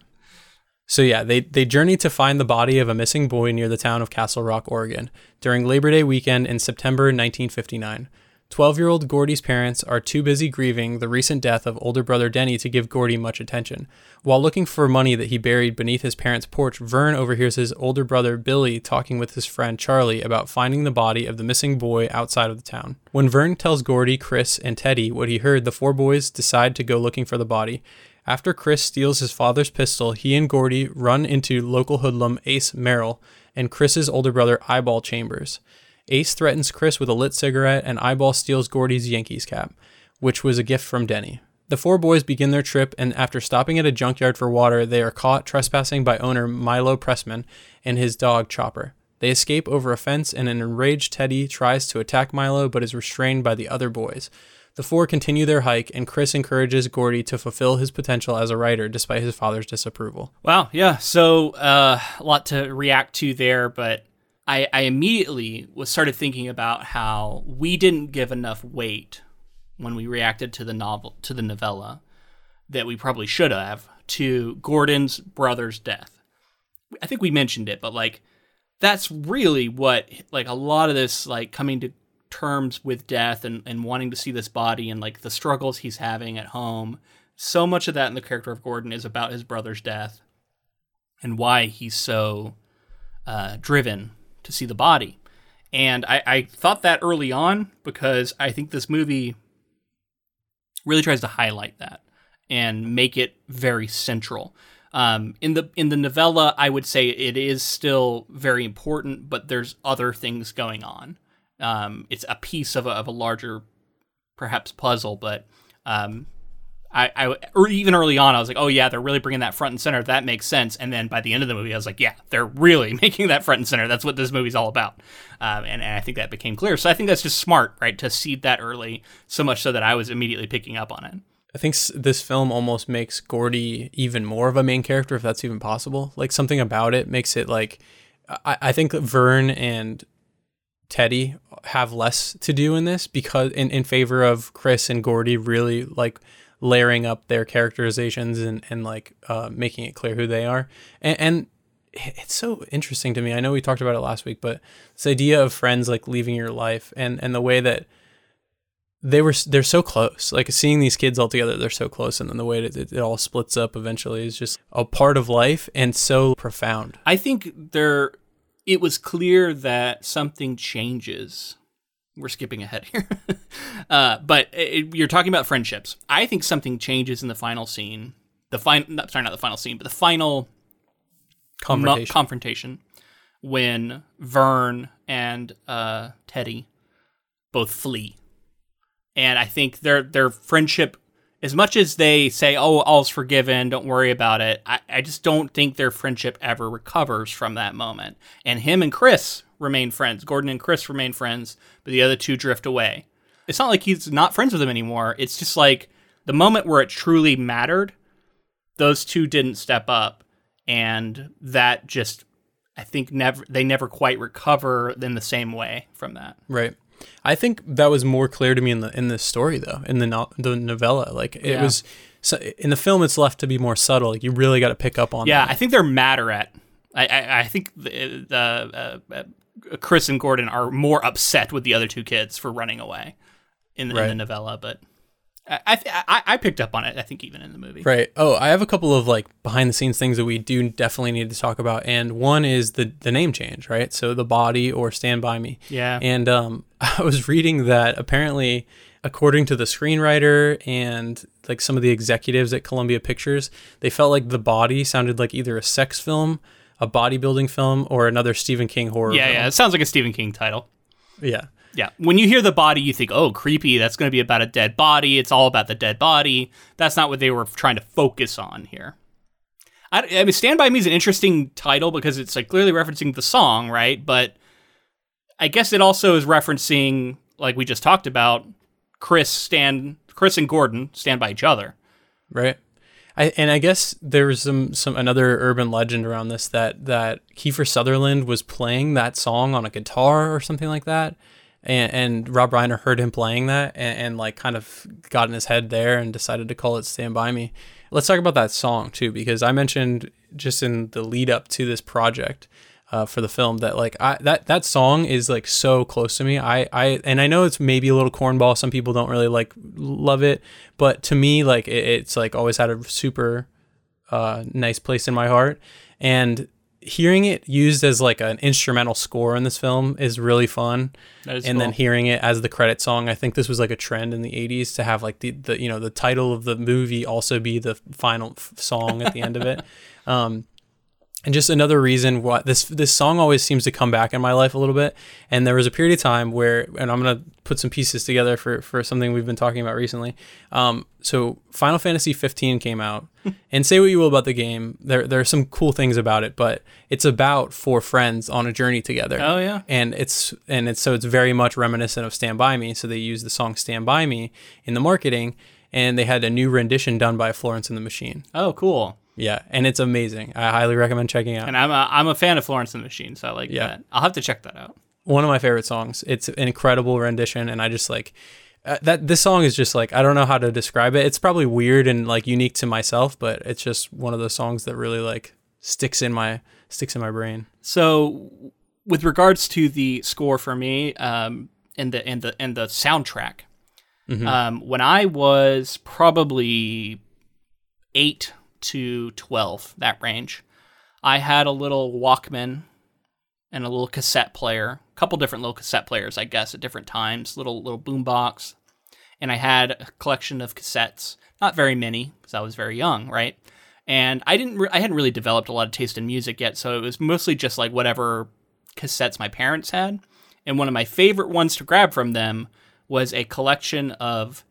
So yeah, they they journey to find the body of a missing boy near the town of Castle Rock, Oregon, during Labor Day weekend in September 1959. 12-year-old Gordie's parents are too busy grieving the recent death of older brother Denny to give Gordie much attention. While looking for money that he buried beneath his parents' porch, Vern overhears his older brother Billy talking with his friend Charlie about finding the body of the missing boy outside of the town. When Vern tells Gordie, Chris, and Teddy what he heard, the four boys decide to go looking for the body. After Chris steals his father's pistol, he and Gordie run into local hoodlum Ace Merrill and Chris's older brother Eyeball Chambers. Ace threatens Chris with a lit cigarette, and Eyeball steals Gordie's Yankees cap, which was a gift from Denny. The four boys begin their trip, and after stopping at a junkyard for water, they are caught trespassing by owner Milo Pressman and his dog Chopper. They escape over a fence, and an enraged Teddy tries to attack Milo but is restrained by the other boys. The four continue their hike, and Chris encourages Gordie to fulfill his potential as a writer despite his father's disapproval. Wow, yeah. So uh, a lot to react to there, but I, I immediately was started thinking about how we didn't give enough weight when we reacted to the novel to the novella that we probably should have to Gordon's brother's death. I think we mentioned it, but like that's really what like a lot of this like coming to terms with death and, and wanting to see this body and like the struggles he's having at home. So much of that in the character of Gordon is about his brother's death and why he's so uh, driven to see the body. And I, I thought that early on because I think this movie really tries to highlight that and make it very central. Um, in the in the novella, I would say it is still very important, but there's other things going on. Um, it's a piece of a, of a larger, perhaps puzzle, but um, I, I or even early on, I was like, oh yeah, they're really bringing that front and center. That makes sense. And then by the end of the movie, I was like, yeah, they're really [LAUGHS] making that front and center. That's what this movie's all about. Um, and, and I think that became clear. So I think that's just smart, right, to seed that early, so much so that I was immediately picking up on it. I think this film almost makes Gordie even more of a main character, if that's even possible. Like something about it makes it like I, I think Vern and Teddy have less to do in this because in, in favor of Chris and Gordie really like layering up their characterizations and, and like uh, making it clear who they are. And, and it's so interesting to me. I know we talked about it last week, but this idea of friends like leaving your life and, and the way that they were they're so close. Like seeing these kids all together, they're so close, and then the way that it, it all splits up eventually is just a part of life and so profound. I think there it was clear that something changes we're skipping ahead here. [LAUGHS] uh, but it, you're talking about friendships. I think something changes in the final scene. The final, sorry, not the final scene, but the final confrontation. Mo- confrontation when Vern and uh, Teddy both flee, and I think their their friendship, as much as they say, "Oh, all's forgiven, don't worry about it," I, I just don't think their friendship ever recovers from that moment. And him and Chris remain friends. Gordon and Chris remain friends, but the other two drift away. It's not like he's not friends with them anymore. It's just like the moment where it truly mattered, those two didn't step up, and that just I think never they never quite recover in the same way from that. Right. I think that was more clear to me in the in the story though in the no, the novella. Like it yeah. was so in the film, it's left to be more subtle. Like you really got to pick up on. Yeah, that. I think they're madder at. I I, I think the, the uh, uh Chris and Gordon are more upset with the other two kids for running away in, right. in the novella, but I, I I picked up on it. I think even in the movie. Right. Oh, I have a couple of like behind the scenes things that we do definitely need to talk about, and one is the the name change. Right. So the body or Stand by Me. Yeah. And um, [LAUGHS] I was reading that apparently, according to the screenwriter and like some of the executives at Columbia Pictures, they felt like the body sounded like either a sex film a bodybuilding film or another Stephen King horror. Yeah, film. yeah, it sounds like a Stephen King title. Yeah. Yeah. When you hear the body, you think, oh, creepy. That's going to be about a dead body. It's all about the dead body. That's not what they were trying to focus on here. I, I mean, Stand By Me is an interesting title because it's like clearly referencing the song, right? But I guess it also is referencing, like we just talked about, Chris stand, Chris and Gordon stand by each other. Right. I, and I guess there's some some another urban legend around this that that Kiefer Sutherland was playing that song on a guitar or something like that, and, and Rob Reiner heard him playing that and, and, like kind of got in his head there and decided to call it "Stand by Me." Let's talk about that song too because I mentioned just in the lead up to this project uh, for the film that like I that that song is like so close to me. I I and I know it's maybe a little cornball. Some people don't really like love it, but to me like it, it's like always had a super uh, nice place in my heart. And hearing it used as like an instrumental score in this film is really fun. Is and then hearing it as the credit song, I think this was like a trend in the 80s to have like the, the you know the title of the movie also be the final f- song at the end of it. [LAUGHS] Um, and just another reason why this this song always seems to come back in my life a little bit. And there was a period of time where, and I'm gonna put some pieces together for for something we've been talking about recently. Um, so Final Fantasy 15 came out, [LAUGHS] and say what you will about the game, there there are some cool things about it, but it's about four friends on a journey together. Oh yeah. And it's and it's so it's very much reminiscent of Stand By Me. So they used the song Stand By Me in the marketing, and they had a new rendition done by Florence and the Machine. Oh, cool. Yeah, and it's amazing. I highly recommend checking out. And I'm a, I'm a fan of Florence and the Machine, so I like Yeah. that. I'll have to check that out. one of my favorite songs. It's an incredible rendition, and I just like uh, that. This song is just like I don't know how to describe it. It's probably weird and like unique to myself, but it's just one of those songs that really like sticks in my sticks in my brain. So, with regards to the score for me, um, and the and the and the soundtrack, um, when I was probably eight to twelve, that range, I had a little Walkman and a little cassette player, a couple different little cassette players, I guess, at different times, little little boombox, and I had a collection of cassettes, not very many because I was very young, right? And I didn't, re- I hadn't really developed a lot of taste in music yet, so it was mostly just like whatever cassettes my parents had. And one of my favorite ones to grab from them was a collection of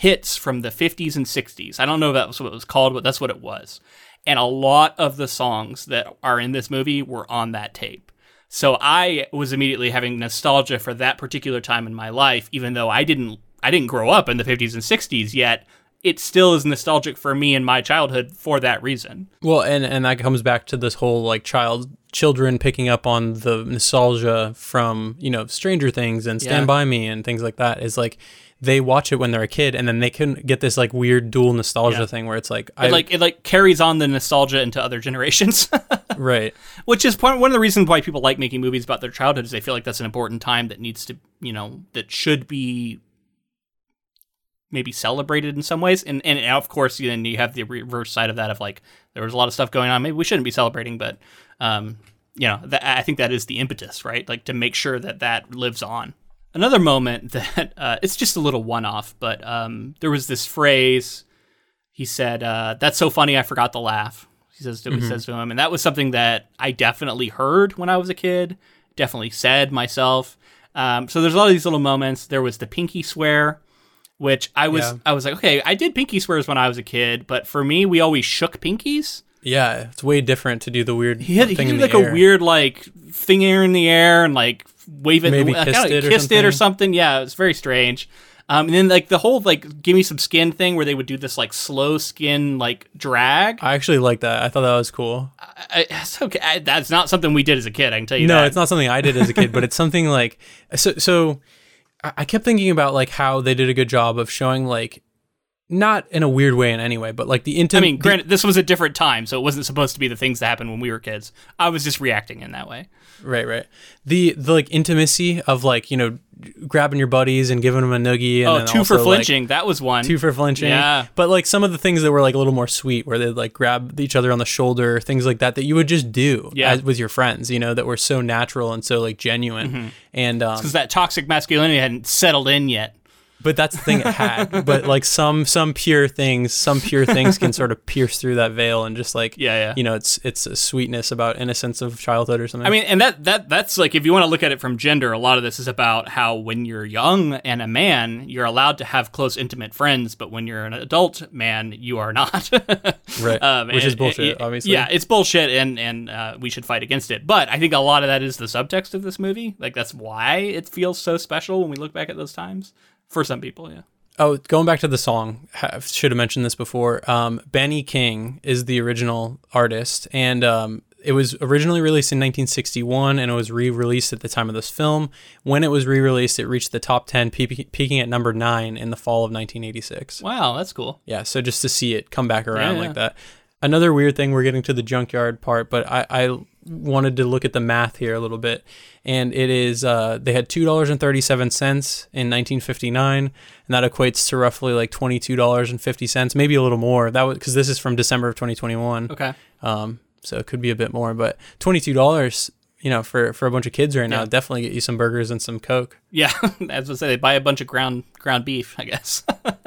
hits from the 50s and 60s. I don't know if that was what it was called, but that's what it was. And a lot of the songs that are in this movie were on that tape. So I was immediately having nostalgia for that particular time in my life, even though I didn't I didn't grow up in the 50s and 60s yet. It still is nostalgic for me in my childhood for that reason. Well, and and that comes back to this whole like child children picking up on the nostalgia from you know Stranger Things and Stand Yeah. by Me and things like that. Is like they watch it when they're a kid, and then they can get this like weird dual nostalgia Yeah. thing where it's like It I like it like carries on the nostalgia into other generations. [LAUGHS] right. Which is part one of the reasons why people like making movies about their childhood is they feel like that's an important time that needs to, you know, that should be maybe celebrated in some ways. And and of course, then you have the reverse side of that of like there was a lot of stuff going on. Maybe we shouldn't be celebrating, but um, you know, that, I think that is the impetus, right? Like to make sure that that lives on. Another moment [LAUGHS] that uh, it's just a little one-off, but um, there was this phrase. He said, uh, "That's so funny, I forgot to laugh." He says to, he says to him, and that was something that I definitely heard when I was a kid. Definitely said myself. Um, so there's a lot of these little moments. There was the pinky swear, which I was Yeah. I was like, okay, I did pinky swears when I was a kid, but for me, we always shook pinkies. Yeah, it's way different to do the weird He had, he thing did like the a weird like finger in the air and like wave it, Maybe like, kissed kinda it or kissed it or something. Yeah, it was very strange. Um, and then like the whole like give me some skin thing where they would do this like slow skin like drag. I actually like that. I thought that was cool. I, it's okay. I, that's not something we did as a kid. I can tell you no, that. it's not something I did as a kid, but it's something like so. So I I kept thinking about like how they did a good job of showing like not in a weird way in any way, but like the intimacy. I mean, granted, this was a different time, so it wasn't supposed to be the things that happened when we were kids. I was just reacting in that way. right, right. The the like intimacy of like you know grabbing your buddies and giving them a noogie. And Oh, two for also, like, flinching. that was one. two for flinching. Yeah. But like some of the things that were like a little more sweet, where they'd like grab each other on the shoulder, things like that, that you would just do Yeah. as, with your friends, you know, that were so natural and so like genuine. Mm-hmm. And um, because that toxic masculinity hadn't settled in yet. But that's the thing it had. [LAUGHS] but like some some pure things, some pure things can sort of pierce through that veil and just like Yeah, yeah. you know, it's it's a sweetness about innocence of childhood or something. I mean, and that that that's like if you want to look at it from gender, a lot of this is about how when you're young and a man, you're allowed to have close, intimate friends, but when you're an adult man, you are not. [LAUGHS] right, Um, which is bullshit, and- obviously. Yeah, it's bullshit, and and uh, we should fight against it. But I think a lot of that is the subtext of this movie. Like that's why it feels so special when we look back at those times. For some people, yeah. Oh, going back to the song, should have mentioned this before. Um, Benny King is the original artist, and um, it was originally released in 1961, and it was re-released at the time of this film. When it was re-released, it reached the top 10, pe- peaking at number nine in the fall of 1986. Wow, that's cool. Yeah, so just to see it come back around Yeah, like that. Another weird thing, we're getting to the junkyard part, but I, I wanted to look at the math here a little bit. And it is, uh, they had $2.37 in 1959, and that equates to roughly like $22.50, maybe a little more. That was because this is from December of 2021. Okay. Um, so it could be a bit more, but $22, you know, for, for a bunch of kids right now, Yeah. definitely get you some burgers and some Coke. Yeah, [LAUGHS] as I say, they buy a bunch of ground ground beef, I guess. [LAUGHS]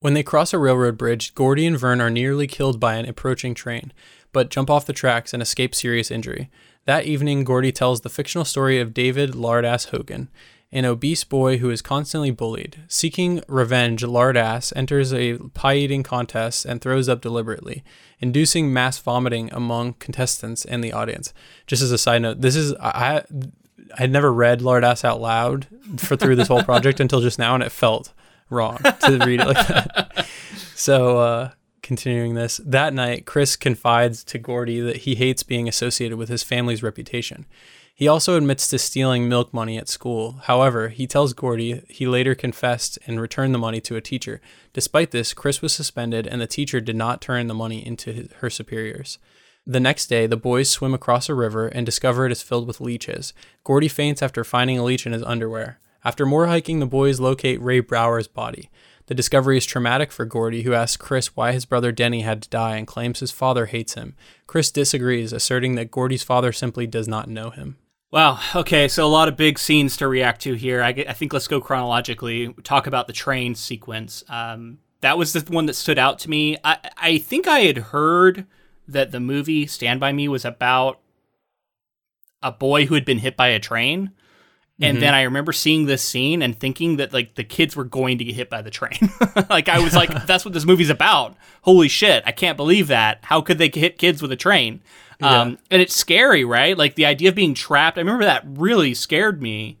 When they cross a railroad bridge, Gordie and Vern are nearly killed by an approaching train, but jump off the tracks and escape serious injury. That evening, Gordie tells the fictional story of David Lardass Hogan, an obese boy who is constantly bullied. Seeking revenge, Lardass enters a pie eating contest and throws up deliberately, inducing mass vomiting among contestants and the audience. Just as a side note, this is I I had never read Lardass out loud for through this whole project until just now, and it felt wrong to read it like that. [LAUGHS] So, uh, continuing this, that night, Chris confides to Gordie that he hates being associated with his family's reputation. He also admits to stealing milk money at school. However, he tells Gordie he later confessed and returned the money to a teacher. Despite this, Chris was suspended and the teacher did not turn the money into his, her superiors. The next day, the boys swim across a river and discover it is filled with leeches. Gordie faints after finding a leech in his underwear. After more hiking, the boys locate Ray Brower's body. The discovery is traumatic for Gordie, who asks Chris why his brother Denny had to die and claims his father hates him. Chris disagrees, asserting that Gordie's father simply does not know him. Wow. Okay. So a lot of big scenes to react to here. I, I think let's go chronologically. Talk about the train sequence. Um, that was the one that stood out to me. I, I think I had heard that the movie Stand by Me was about a boy who had been hit by a train. And then I remember seeing this scene and thinking that like the kids were going to get hit by the train. [LAUGHS] like I was like, [LAUGHS] that's what this movie's about. Holy shit! I can't believe that. How could they hit kids with a train? Um, and it's scary, right? Like the idea of being trapped. I remember that really scared me.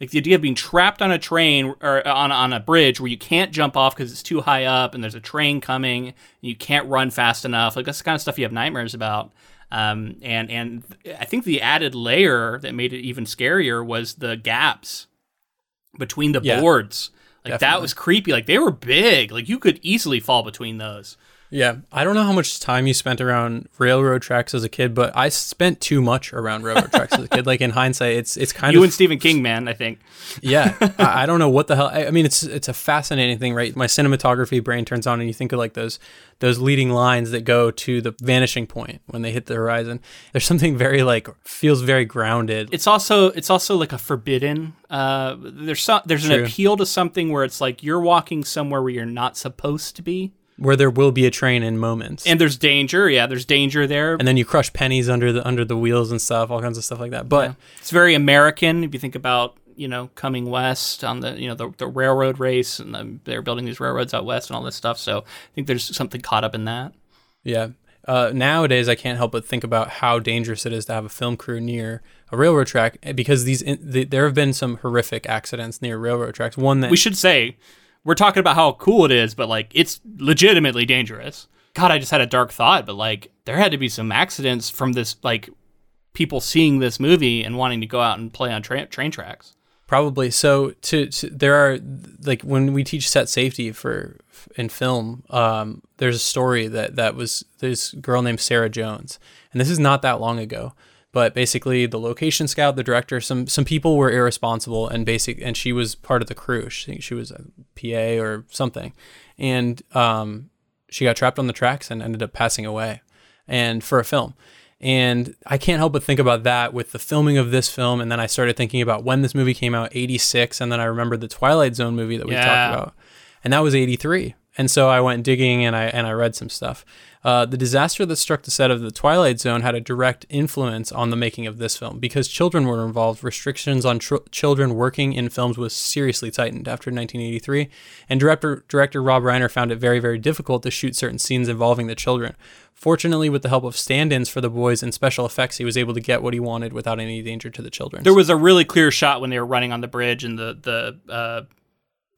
Like the idea of being trapped on a train or on on a bridge where you can't jump off because it's too high up and there's a train coming and you can't run fast enough. Like that's the kind of stuff you have nightmares about. Um, and and I think the added layer that made it even scarier was the gaps between the Yeah, boards. Like that was creepy. Like they were big. Like you could easily fall between those. Yeah, I don't know how much time you spent around railroad tracks as a kid, but I spent too much around railroad tracks as a kid. Like in hindsight, it's it's kind You of you and Stephen King, man. I think. yeah. [LAUGHS] I, I don't know what the hell. I, I mean, it's it's a fascinating thing, right? My cinematography brain turns on, and you think of like those those leading lines that go to the vanishing point when they hit the horizon. There's something very like feels very grounded. it's also it's also like a forbidden uh there's some there's an True. appeal to something where it's like you're walking somewhere where you're not supposed to be where there will be a train in moments. and there's danger yeah there's danger there and then you crush pennies under the under the wheels and stuff, all kinds of stuff like that. But it's very american if you think about you know coming west on the you know the, the railroad race and um, they're building these railroads out west and all this stuff so i think there's something caught up in that Yeah. Uh, nowadays, I can't help but think about how dangerous it is to have a film crew near a railroad track eh, because these in, the, there have been some horrific accidents near railroad tracks. One that we should say we're talking about how cool it is but like it's legitimately dangerous god i just had a dark thought but like there had to be some accidents from this like people seeing this movie and wanting to go out and play on tra- train tracks probably so. To, to there are like when we teach set safety for in film, um, there's a story that that was this girl named Sarah Jones, and this is not that long ago. But basically, the location scout, the director, some some people were irresponsible, and basic, and she was part of the crew. She she was a PA or something, and um, she got trapped on the tracks and ended up passing away, and for a film. And I can't help but think about that with the filming of this film. And then I started thinking about when this movie came out, 86. And then I remembered the Twilight Zone movie that we Yeah. talked about. And that was 83. And so I went digging and I, and I read some stuff. Uh, the disaster that struck the set of the Twilight Zone had a direct influence on the making of this film because children were involved. Restrictions on tr- children working in films was seriously tightened after 1983, and director director Rob Reiner found it very very difficult to shoot certain scenes involving the children. Fortunately, with the help of stand-ins for the boys and special effects, he was able to get what he wanted without any danger to the children. there was a really clear shot when they were running on the bridge and the the uh,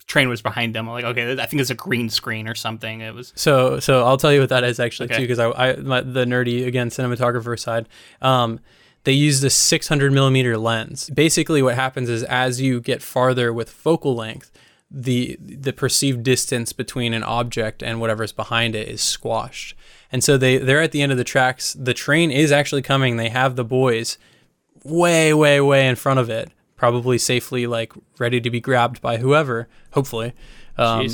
train was behind them I'm like okay i think it's a green screen or something it was So, so I'll tell you what that is actually Okay. too, because I, I my, the nerdy again cinematographer side. Um, they use a 600 millimeter lens. Basically, what happens is as you get farther with focal length, the the perceived distance between an object and whatever's behind it is squashed. And so they they're at the end of the tracks. The train is actually coming. They have the boys way way way in front of it, probably safely like ready to be grabbed by whoever, hopefully. Um,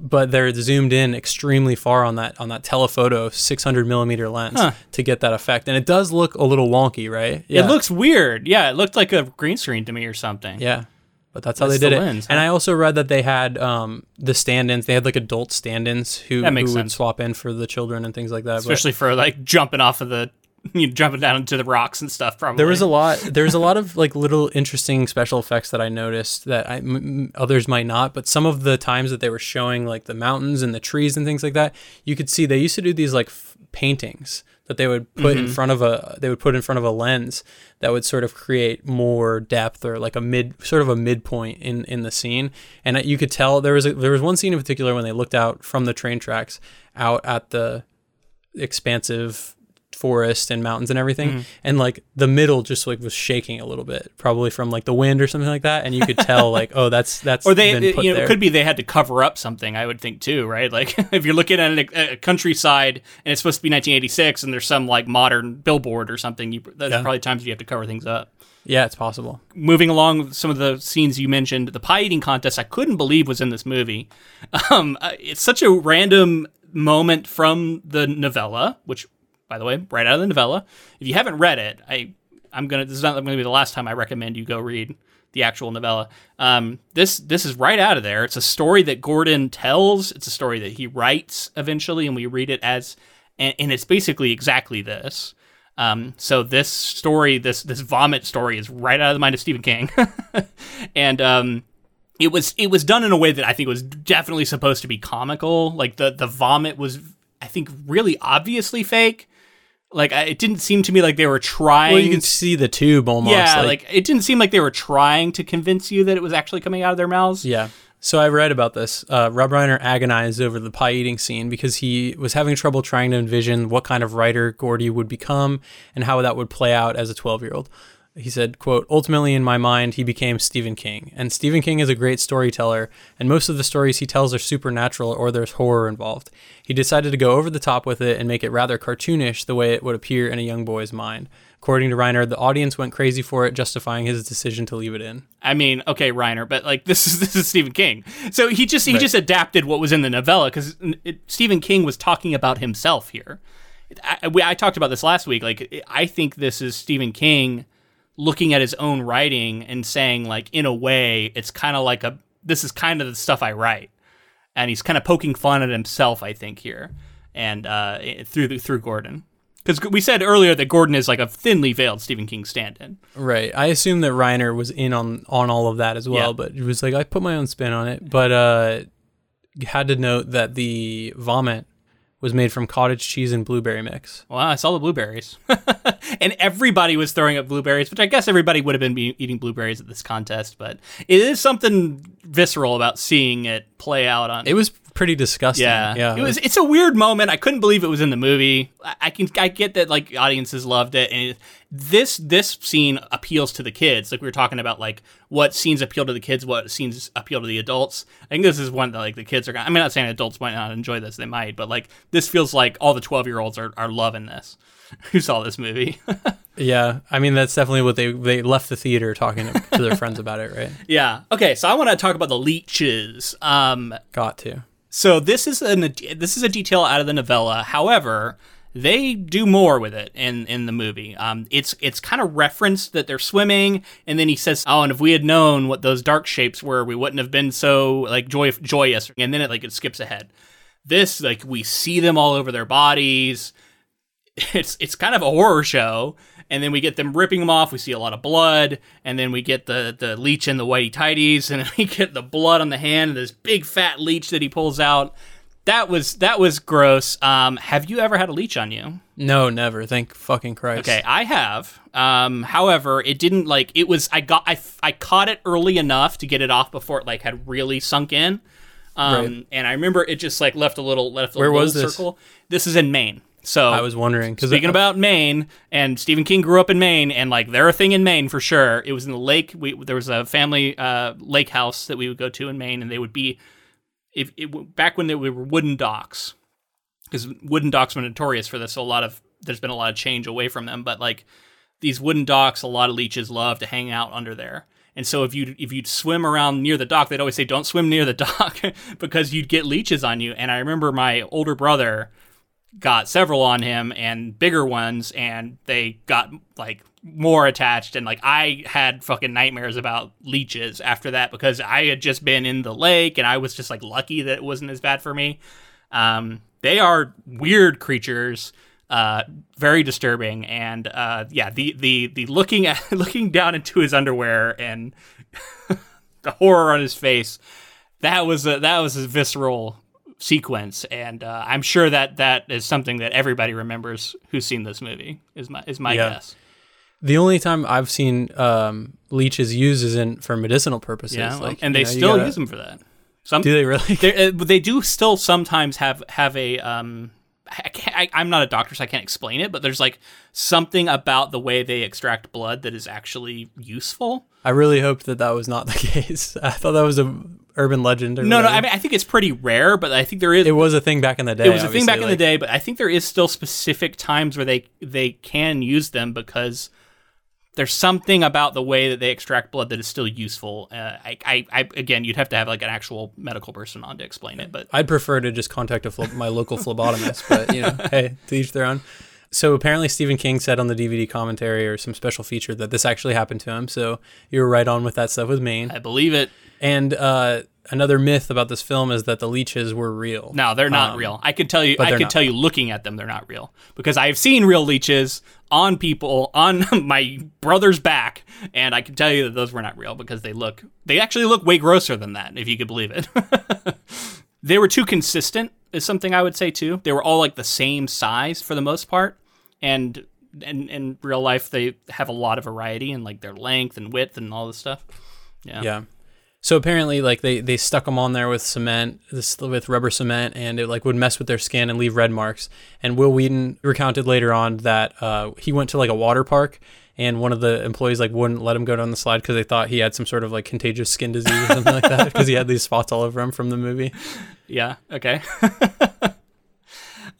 but they're zoomed in extremely far on that on that telephoto 600 millimeter lens Huh. to get that effect, and it does look a little wonky, right? Yeah. It looks weird. Yeah, it looked like a green screen to me or something. Yeah. But that's how That's they did the it. lens, And? I also read that they had um, the stand-ins. They had like adult stand-ins who, That makes who would swap in for the children and things like that. But Especially for like jumping off of the, you know, jumping down into the rocks and stuff. Probably there was a lot. There was a lot of like little interesting special effects that I noticed that I, m- others might not. But some of the times that they were showing like the mountains and the trees and things like that, you could see they used to do these like f- paintings that they would put Mm-hmm. in front of a they would put in front of a lens that would sort of create more depth or like a mid sort of a midpoint in in the scene and you could tell there was a, there was one scene in particular when they looked out from the train tracks out at the expansive forest and mountains and everything Mm-hmm. and like the middle just like was shaking a little bit probably from like the wind or something like that and you could tell like oh that's [LAUGHS] that's or they, been put you know, there. it could be they had to cover up something. I would think too, right? Like [LAUGHS] if you're looking at a, a countryside and it's supposed to be 1986, and there's some like modern billboard or something, you, there's Yeah. probably times you have to cover things up. yeah it's possible moving along with some of the scenes you mentioned, the pie eating contest, I couldn't believe was in this movie. [LAUGHS] Um, it's such a random moment from the novella, which, by the way, right out of the novella. If you haven't read it, I, I'm gonna. This is not going to be the last time I recommend you go read the actual novella. Um, this this is right out of there. It's a story that Gordon tells. It's a story that he writes eventually, and we read it as, and, and it's basically exactly this. Um, so this story, this this vomit story, is right out of the mind of Stephen King, [LAUGHS] and um, it was it was done in a way that I think was definitely supposed to be comical. Like the the vomit was, I think, really obviously fake. Like I, it didn't seem to me like they were trying. well you can see the tube almost yeah, like, it didn't seem like they were trying to convince you that it was actually coming out of their mouths. Yeah. So I read about this. Uh, Rob Reiner agonized over the pie eating scene because he was having trouble trying to envision what kind of writer Gordie would become and how that would play out as a 12 year old. He said, quote, ultimately in my mind, he became Stephen King. And Stephen King is a great storyteller, and most of the stories he tells are supernatural or there's horror involved. He decided to go over the top with it and make it rather cartoonish the way it would appear in a young boy's mind. According to Reiner, the audience went crazy for it, justifying his decision to leave it in. I mean, okay, Reiner, but like [LAUGHS] this is this is Stephen King. So he just he just adapted what was in the novella because Stephen King was talking about himself here. I, we, I talked about this last week. Like I think this is Stephen King looking at his own writing and saying like in a way it's kind of like a this is kind of the stuff I write, and he's kind of poking fun at himself. I think here and uh, through the, through Gordon. Because we said earlier that Gordon is like a thinly veiled Stephen King stand-in. Right. I assume that Reiner was in on on all of that as well, Yeah. but he was like, I put my own spin on it. But uh, had to note that the vomit was made from cottage cheese and blueberry mix. Well, I saw the blueberries, [LAUGHS] and everybody was throwing up blueberries, which I guess everybody would have been eating blueberries at this contest. But it is something visceral about seeing it play out on. It was pretty disgusting. yeah, Yeah. It was. It's a weird moment. I couldn't believe it was in the movie. I, I can. I get that like audiences loved it, and it, this this scene appeals to the kids. Like we were talking about, like what scenes appeal to the kids, what scenes appeal to the adults. I think this is one that like the kids are. gonna I'm not saying adults might not enjoy this. They might, but like this feels like all the 12 year olds are are loving this. [LAUGHS] Who saw this movie? [LAUGHS] yeah. I mean, that's definitely what they they left the theater talking to, to their friends about it, right? [LAUGHS] yeah. Okay. So I want to talk about the leeches. Um. Got to. So this is an this is a detail out of the novella. However, they do more with it in in the movie. Um, it's it's kind of referenced that they're swimming, and then he says, "Oh, and if we had known what those dark shapes were, we wouldn't have been so like joy joyous." And then it like it skips ahead. This like we see them all over their bodies. [LAUGHS] It's it's kind of a horror show, and then we get them ripping them off. We see a lot of blood, and then we get the the leech in the whitey tighties, [LAUGHS] and we get the blood on the hand, and this big fat leech that he pulls out. That was that was gross. Um, have you ever had a leech on you? No, never. Thank fucking Christ. Okay, I have. Um, however, it didn't like it was. I got I, I caught it early enough to get it off before it like had really sunk in. Um, Right. and I remember it just like left a little left a Where little was this? circle. This is in Maine. So I was wondering because Speaking about Maine, and Stephen King grew up in Maine, and like they're a thing in Maine for sure. It was in the lake. We there was a family uh, lake house that we would go to in Maine, and they would be if it, back when they were wooden docks, because wooden docks were notorious for this. So a lot of there's been a lot of change away from them, but like these wooden docks, a lot of leeches love to hang out under there. And so if you if you'd swim around near the dock, they'd always say don't swim near the [LAUGHS] dock because you'd get leeches on you. And I remember my older brother got several on him and bigger ones and they got like more attached and like I had fucking nightmares about leeches after that because I had just been in the lake and I was just like lucky that it wasn't as bad for me. Um, they are weird creatures, uh, very disturbing, and uh, yeah, the the the looking at [LAUGHS] looking down into his underwear and [LAUGHS] the horror on his face. That was a that was a visceral sequence, and uh, I'm sure that that is something that everybody remembers who's seen this movie. Is my is my Yeah. guess. the only time I've seen um, leeches used is in for medicinal purposes. Yeah, like, and they know, still gotta- use them for that. Some Do they really? they, uh, they do still sometimes have have a um I I'm not a doctor, so I can't explain it. But there's like something about the way they extract blood that is actually useful. I really hoped that that was not the [LAUGHS] case. I thought that was a urban legend. Or No, no. I mean I think it's pretty rare, but I think there is. it was a thing back in the day. it was a thing back in the day, but I think there is still specific times where they they can use them because there's something about the way that they extract blood that is still useful. Uh, I, I, I, again, you'd have to have like an actual medical person on to explain it, but I'd prefer to just contact a phle- my local phlebotomist, but you know, [LAUGHS] hey, to each their own. So apparently Stephen King said on the DVD commentary or some special feature that this actually happened to him. So you were right on with that stuff with Maine. I believe it. And uh, another myth about this film is that the leeches were real. No, they're not Um, real. I could tell you. I could not. tell you, looking at them, they're not real because I have seen real leeches on people on [LAUGHS] my brother's back, and I can tell you that those were not real because they look. They actually look way grosser than that, if you could believe it. [LAUGHS] they were too consistent, is something I would say too. They were all like the same size for the most part, and and in real life they have a lot of variety in like their length and width and all this stuff. Yeah. Yeah. So apparently, like they they stuck them on there with cement, this with rubber cement, and it like would mess with their skin and leave red marks. And Wil Wheaton recounted later on that uh, he went to like a water park, and one of the employees like wouldn't let him go down the slide because they thought he had some sort of like contagious skin disease or something like that because he had these spots all over him from the movie. Yeah. Okay. [LAUGHS]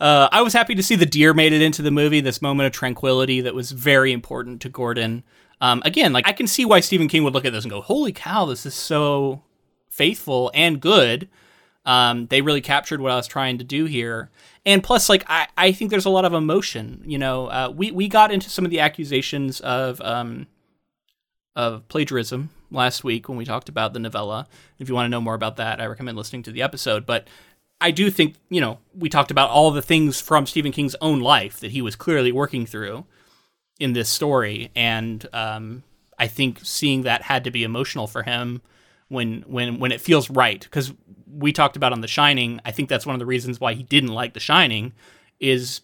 uh, I was happy to see the deer made it into the movie. This moment of tranquility that was very important to Gordon. Um, again, like I can see why Stephen King would look at this and go, "Holy cow, this is so faithful and good." Um, they really captured what I was trying to do here. And plus, like I, I think there's a lot of emotion. You know, uh, we we got into some of the accusations of um, of plagiarism last week when we talked about the novella. If you want to know more about that, I recommend listening to the episode. But I do think, you know, we talked about all the things from Stephen King's own life that he was clearly working through in this story. And um, I think seeing that had to be emotional for him when when when it feels right. Because we talked about on The Shining, I think that's one of the reasons why he didn't like The Shining is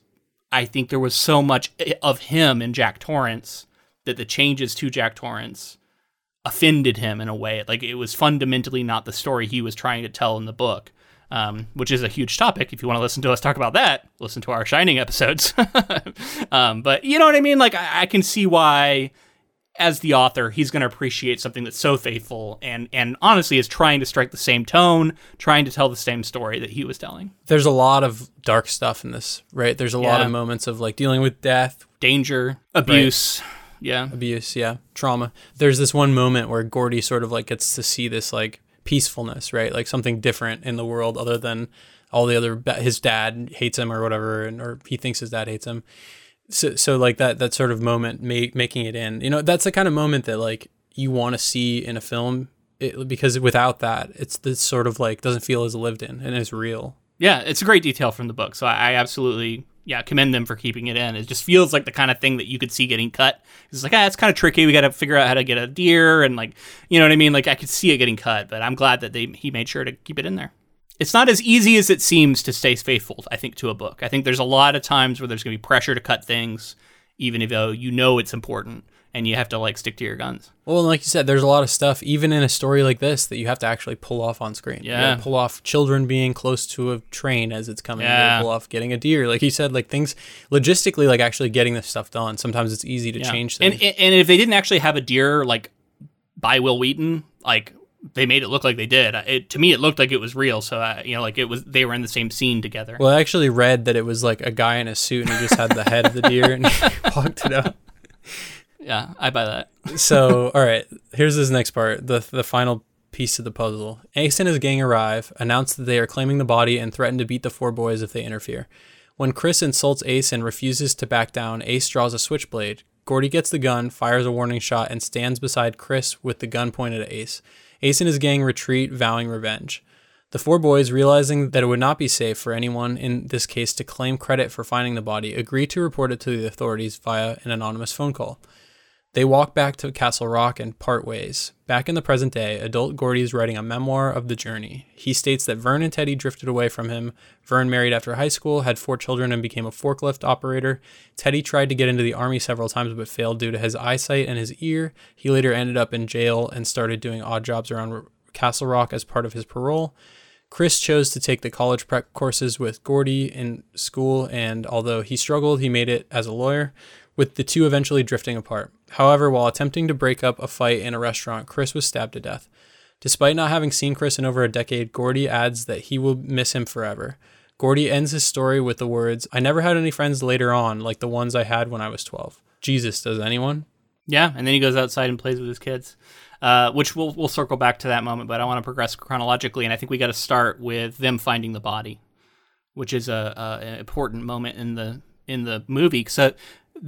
I think there was so much of him in Jack Torrance that the changes to Jack Torrance offended him in a way. Like it was fundamentally not the story he was trying to tell in the book, um, which is a huge topic. If you want to listen to us talk about that, listen to our Shining episodes. [LAUGHS] um, but you know what I mean? Like I, I can see why, as the author, he's going to appreciate something that's so faithful and and honestly is trying to strike the same tone, trying to tell the same story that he was telling. There's a lot of dark stuff in this, right? There's a lot of moments of like dealing with death, Danger, abuse. Yeah. abuse, yeah, trauma. There's this one moment where Gordie sort of like gets to see this like peacefulness, right? Like something different in the world other than all the other his dad hates him or whatever and or he thinks his dad hates him. So so like that that sort of moment ma- making it in. You know, that's the kind of moment that like you want to see in a film it, because without that, it's this sort of like doesn't feel as lived in and as real. Yeah, it's a great detail from the book. So I, I absolutely, yeah, commend them for keeping it in. It just feels like the kind of thing that you could see getting cut. It's like, ah, it's kind of tricky. We got to figure out how to get a deer and like, you know what I mean? Like I could see it getting cut, but I'm glad that they he made sure to keep it in there. It's not as easy as it seems to stay faithful, I think, to a book. I think there's a lot of times where there's going to be pressure to cut things, even though you know it's important. And you have to like stick to your guns. Well, like you said, there's a lot of stuff, even in a story like this, that you have to actually pull off on screen. You Yeah. pull off children being close to a train as it's coming. Yeah. pull off getting a deer. Like you said, like things logistically, like actually getting this stuff done. Sometimes it's easy to Yeah. change And things. and if they didn't actually have a deer like by Wil Wheaton, like they made it look like they did. Uh, it, to me, it looked like it was real. So I, you know, like it was they were in the same scene together. well, I actually read that it was like a guy in a suit and he just had the head of the deer and [LAUGHS] he walked it out. Yeah, I buy that. [LAUGHS] so all right here's this next part the the final piece of the puzzle. Ace and his gang arrive announce that they are claiming the body and threaten to beat the four boys if they interfere. When chris insults ace and refuses to back down ace draws a switchblade. Gordie gets the gun fires a warning shot and stands beside chris with the gun pointed at ace. Ace and his gang retreat vowing revenge. The four boys, realizing that it would not be safe for anyone in this case to claim credit for finding the body, agree to report it to the authorities via an anonymous phone call. They walk back to Castle Rock and part ways. Back in the present day, adult Gordie is writing a memoir of the journey. He states that Vern and Teddy drifted away from him. Vern married after high school, had four children, and became a forklift operator. Teddy tried to get into the army several times but failed due to his eyesight and his ear. He later ended up in jail and started doing odd jobs around Castle Rock as part of his parole. Chris chose to take the college prep courses with Gordie in school, and although he struggled, he made it as a lawyer, with the two eventually drifting apart. However, while attempting to break up a fight in a restaurant, Chris was stabbed to death. Despite not having seen Chris in over a decade, Gordie adds that he will miss him forever. Gordie ends his story with the words, I never had any friends later on like the ones I had when I was 12. Jesus, does anyone? Yeah, and then he goes outside and plays with his kids, uh, which we'll we'll circle back to that moment. But I want to progress chronologically, and I think we got to start with them finding the body, which is a, a an important moment in the in the movie. So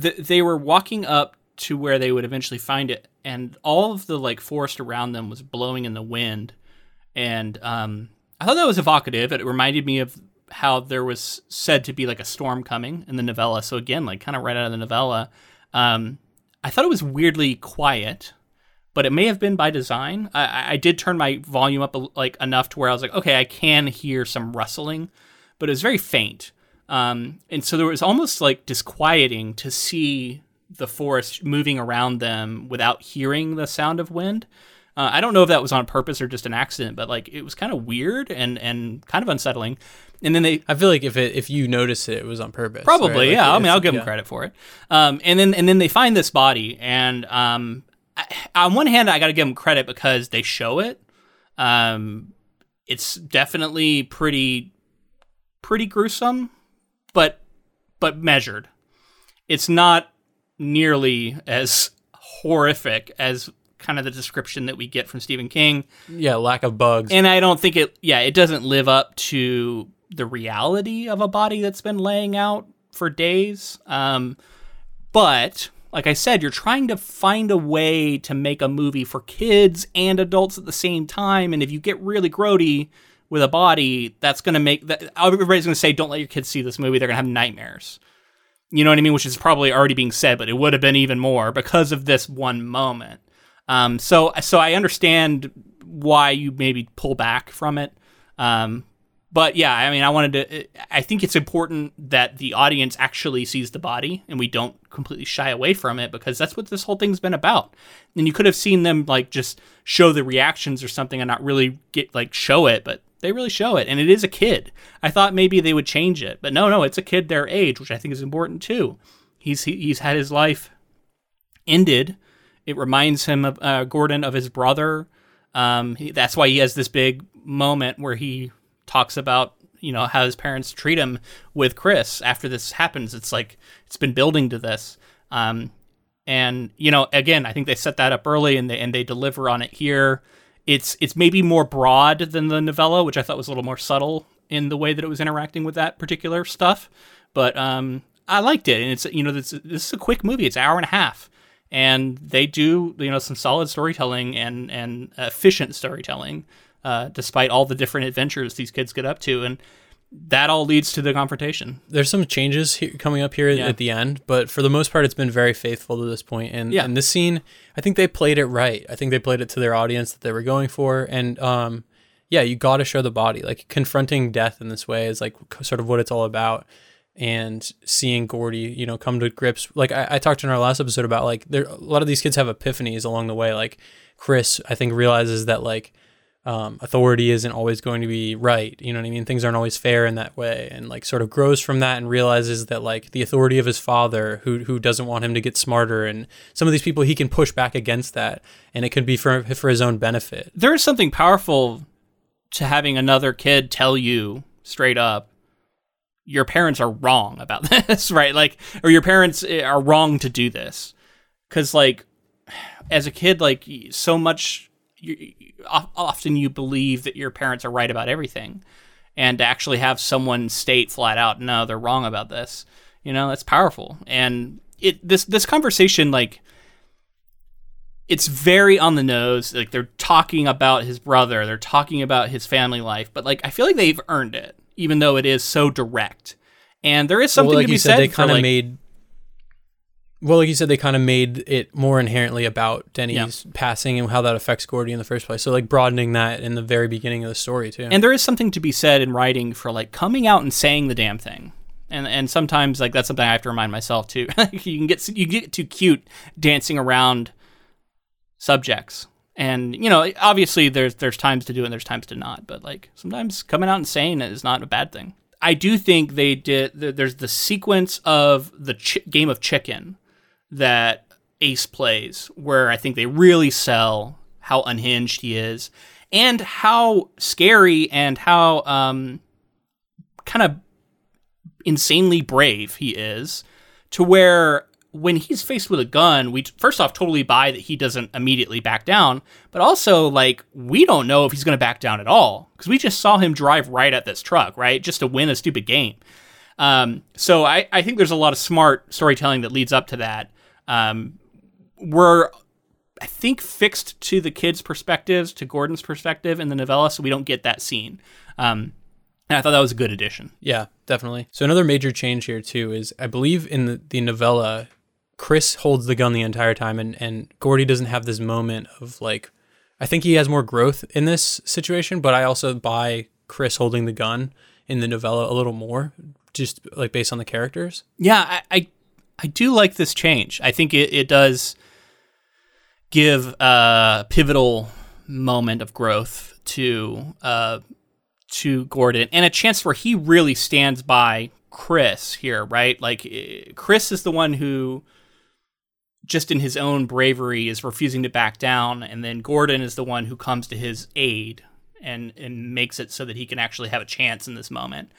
th- they were walking up to where they would eventually find it, and all of the like forest around them was blowing in the wind, and um, I thought that was evocative. It reminded me of how there was said to be like a storm coming in the novella. So again, like kind of right out of the novella. Um, I thought it was weirdly quiet, but it may have been by design. I- I, did turn my volume up like enough to where I was like, okay, I can hear some rustling, but it was very faint. Um, and so there was almost like disquieting to see the forest moving around them without hearing the sound of wind. Uh, I don't know if that was on purpose or just an accident, but like it was kind of weird and and kind of unsettling. And then they I feel like if it if you notice it, it was on purpose. Probably, right? Like, yeah. I mean, I'll give yeah. them credit for it. Um, and then and then they find this body, and um, I, on one hand, I got to give them credit because they show it. Um, it's definitely pretty pretty gruesome, but but measured. It's not nearly as horrific as kind of the description that we get from Stephen King Yeah, lack of bugs. and I don't think it. Yeah, it doesn't live up to the reality of a body that's been laying out for days. Um, but like I said, you're trying to find a way to make a movie for kids and adults at the same time. And if you get really grody with a body, that's going to make that everybody's going to say, "Don't let your kids see this movie. They're going to have nightmares." You know what I mean? Which is probably already being said, but it would have been even more because of this one moment. Um, so so I understand why you maybe pull back from it. Um, but yeah, I mean, I wanted to. I think it's important that the audience actually sees the body, and we don't completely shy away from it because that's what this whole thing's been about. And you could have seen them like just show the reactions or something, and not really get like show it, but they really show it, and it is a kid. I thought maybe they would change it, but no, no, it's a kid their age, which I think is important too. He's he, he's had his life ended. It reminds him of uh, Gordon of his brother. Um, he, that's why he has this big moment where he talks about you know how his parents treat him with Chris after this happens. It's like it's been building to this. Um, and you know, again, I think they set that up early and they and they deliver on it here. It's it's maybe more broad than the novella, which I thought was a little more subtle in the way that it was interacting with that particular stuff. But um, I liked it, and it's you know this this is a quick movie. It's an hour and a half, and they do you know some solid storytelling and and efficient storytelling, uh, despite all the different adventures these kids get up to, and that all leads to the confrontation. There's some changes here, coming up here Yeah. at the end, but for the most part, it's been very faithful to this point. And Yeah. and this scene, I think they played it right. I think they played it to their audience that they were going for. And um, yeah, you got to show the body. Like confronting death in this way is like sort of what it's all about. and seeing Gordie, you know, come to grips. Like I, I talked in our last episode about like there a lot of these kids have epiphanies along the way. Like Chris, I think realizes that like um, authority isn't always going to be right. You know what I mean? Things aren't always fair in that way, and like sort of grows from that and realizes that like the authority of his father, who who doesn't want him to get smarter, and some of these people he can push back against that, and it can be for for his own benefit. There is something powerful to having another kid tell you straight up your parents are wrong about [LAUGHS] this, right? Like, or your parents eh, are wrong to do this. Cause, like, as a kid, like, so much, you, often you believe that your parents are right about everything. And to actually have someone state flat out, no, they're wrong about this, you know, that's powerful. And it, this, this conversation, like, it's very on the nose. Like, they're talking about his brother, they're talking about his family life, but, like, I feel like they've earned it even though it is so direct. And there is something well, like to be you said, said they kind of like, made well, like you said, they kind of made it more inherently about Denny's yeah. passing and how that affects Gordie in the first place. So, like broadening that in the very beginning of the story too. And there is something to be said in writing for like coming out and saying the damn thing. And and sometimes like that's something I have to remind myself too. [LAUGHS] you can get you get too cute dancing around subjects and you know obviously there's there's times to do it and there's times to not but like sometimes coming out and saying it is not a bad thing i do think they did there's the sequence of the ch- game of chicken that ace plays where i think they really sell how unhinged he is and how scary and how um, kind of insanely brave he is to where when he's faced with a gun, we first off totally buy that he doesn't immediately back down, but also like we don't know if he's going to back down at all because we just saw him drive right at this truck, right, just to win a stupid game. Um, so I, I think there's a lot of smart storytelling that leads up to that. Um, we're I think fixed to the kids' perspectives, to Gordon's perspective in the novella, so we don't get that scene. Um, and I thought that was a good addition. Yeah, definitely. So another major change here too is I believe in the, the novella Chris holds the gun the entire time, and and Gordie doesn't have this moment of like. I think he has more growth in this situation, but I also buy Chris holding the gun in the novella a little more, just like based on the characters. Yeah, I I, I do like this change. I think it, it does give a pivotal moment of growth to uh to Gordon and a chance where he really stands by Chris here, right? Like Chris is the one who just in his own bravery is refusing to back down and then Gordon is the one who comes to his aid and and makes it so that he can actually have a chance in this moment.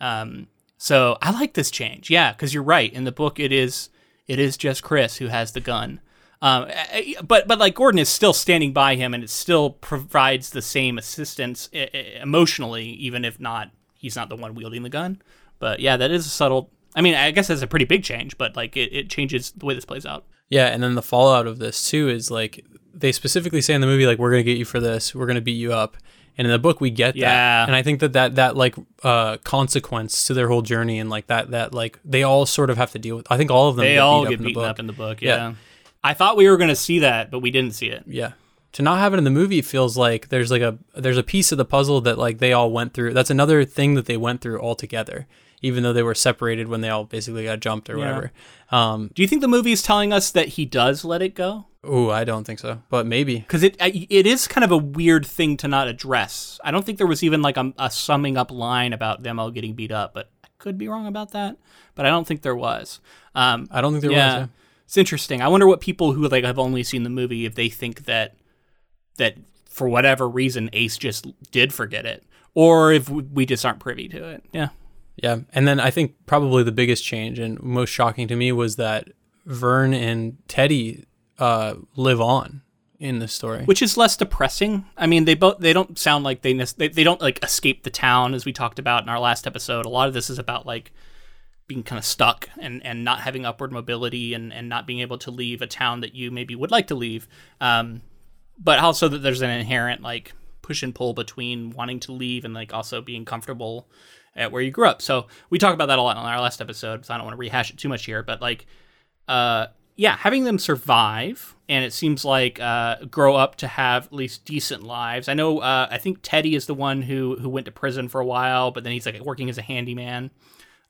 Um, so I like this change. Yeah, cuz you're right. In the book it is it is just Chris who has the gun. Um, eh, eh, but but like Gordon is still standing by him and it still provides the same assistance eh, emotionally even if not he's not the one wielding the gun. But yeah, that is a subtle I mean, I guess that's a pretty big change, but like it, it changes the way this plays out. Yeah, and then the fallout of this too is like they specifically say in the movie like we're gonna get you for this, we're gonna beat you up, and in the book we get yeah. that, and I think that that that like uh, consequence to their whole journey and like that that like they all sort of have to deal with. I think all of them they get all beat get beaten up in the book. Yeah. yeah. I thought we were gonna see that, but we didn't see it. Yeah. To not have it in the movie feels like there's like a there's a piece of the puzzle that like they all went through. That's another thing that they went through all together even though they were separated when they all basically got jumped or yeah. whatever. Um, Do you think the movie is telling us that he does let it go? Oh, I don't think so, but maybe because it it is kind of a weird thing to not address. I don't think there was even like a, a summing up line about them all getting beat up, but I could be wrong about that. But I don't think there was. Um, I don't think there yeah, was. Yeah. It's interesting. I wonder what people who like have only seen the movie if they think that that for whatever reason Ace just did forget it, or if we just aren't privy to it. Yeah. Yeah, and then I think probably the biggest change and most shocking to me was that Vern and Teddy uh, live on in the story, which is less depressing. I mean, they both they don't sound like they they, they don't like escape the town as we talked about in our last episode. A lot of this is about like being kind of stuck and, and not having upward mobility and, and not being able to leave a town that you maybe would like to leave. Um, but also that there's an inherent like push and pull between wanting to leave and like also being comfortable at where you grew up. So we talked about that a lot on our last episode, so I don't want to rehash it too much here. But like, uh, yeah, having them survive and it seems like uh, grow up to have at least decent lives. I know. Uh, I think Teddy is the one who who went to prison for a while, but then he's like working as a handyman.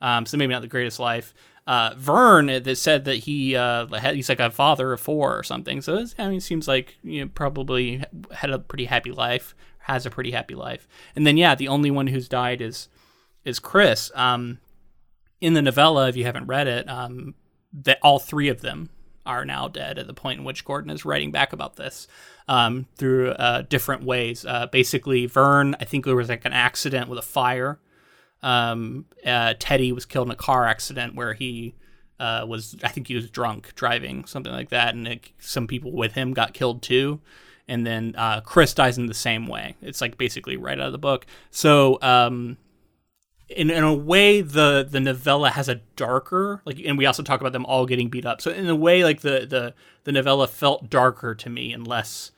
Um, so maybe not the greatest life. Uh, Vern that said that he uh, he's like a father of four or something. So I mean, it seems like you know, probably had a pretty happy life, has a pretty happy life. And then yeah, the only one who's died is is Chris. Um, in the novella, if you haven't read it, um, that all three of them are now dead at the point in which Gordon is writing back about this um, through uh, different ways. Uh, basically, Vern, I think there was like an accident with a fire. Um, uh, Teddy was killed in a car accident where he uh, was, I think he was drunk driving, something like that, and it, some people with him got killed too. And then uh, Chris dies in the same way. It's like basically right out of the book. So um, in, in a way the the novella has a darker like and we also talk about them all getting beat up so in a way like the the the novella felt darker to me and less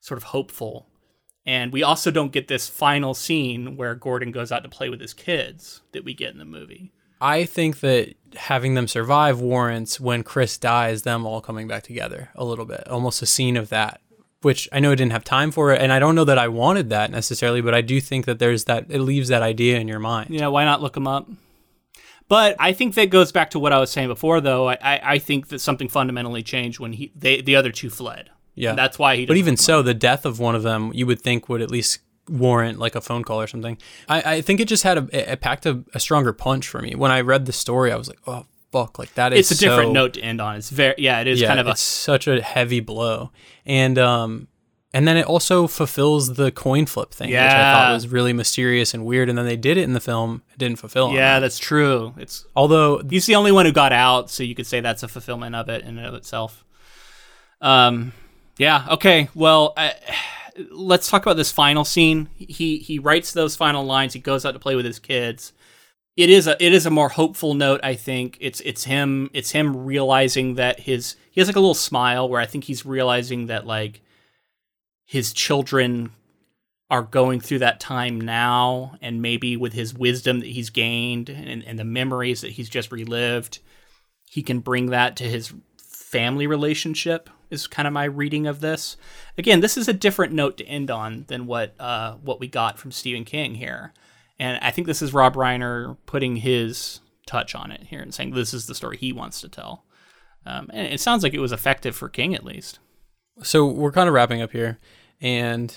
sort of hopeful and we also don't get this final scene where gordon goes out to play with his kids that we get in the movie I think that having them survive warrants when Chris dies, them all coming back together a little bit, almost a scene of that. Which I know I didn't have time for it, and I don't know that I wanted that necessarily, but I do think that there's that it leaves that idea in your mind. yeah why not look them up but I think that goes back to what I was saying before, though. I, I, I think that something fundamentally changed when he they the other two fled. Yeah. And that's why he. But even so, the death of one of them, you would think would at least warrant like a phone call or something. I, I think it just had a it packed a, a stronger punch for me. When I read the story, I was like, oh fuck, like that is it's a different note to end on. It's very yeah, it is Yeah, kind of a such a heavy blow, and um, and then it also fulfills the coin flip thing, which I thought was really mysterious and weird. And then they did it in the film, it didn't fulfill. yeah, that. that's true. It's although he's the only one who got out, so you could say that's a fulfillment of it in and of itself. Um, yeah. Okay. Well, I, let's talk about this final scene. He he writes those final lines. He goes out to play with his kids. It is a it is a more hopeful note. I think it's it's him it's him realizing that his he has like a little smile where I think he's realizing that like his children are going through that time now and maybe with his wisdom that he's gained and, and the memories that he's just relived he can bring that to his family relationship is kind of my reading of this. Again this is a different note to end on than what uh, what we got from stephen king here. And i think this is rob reiner putting his touch on it here and saying this is the story he wants to tell. Um, and it sounds like it was effective for king at least. So we're kind of wrapping up here, and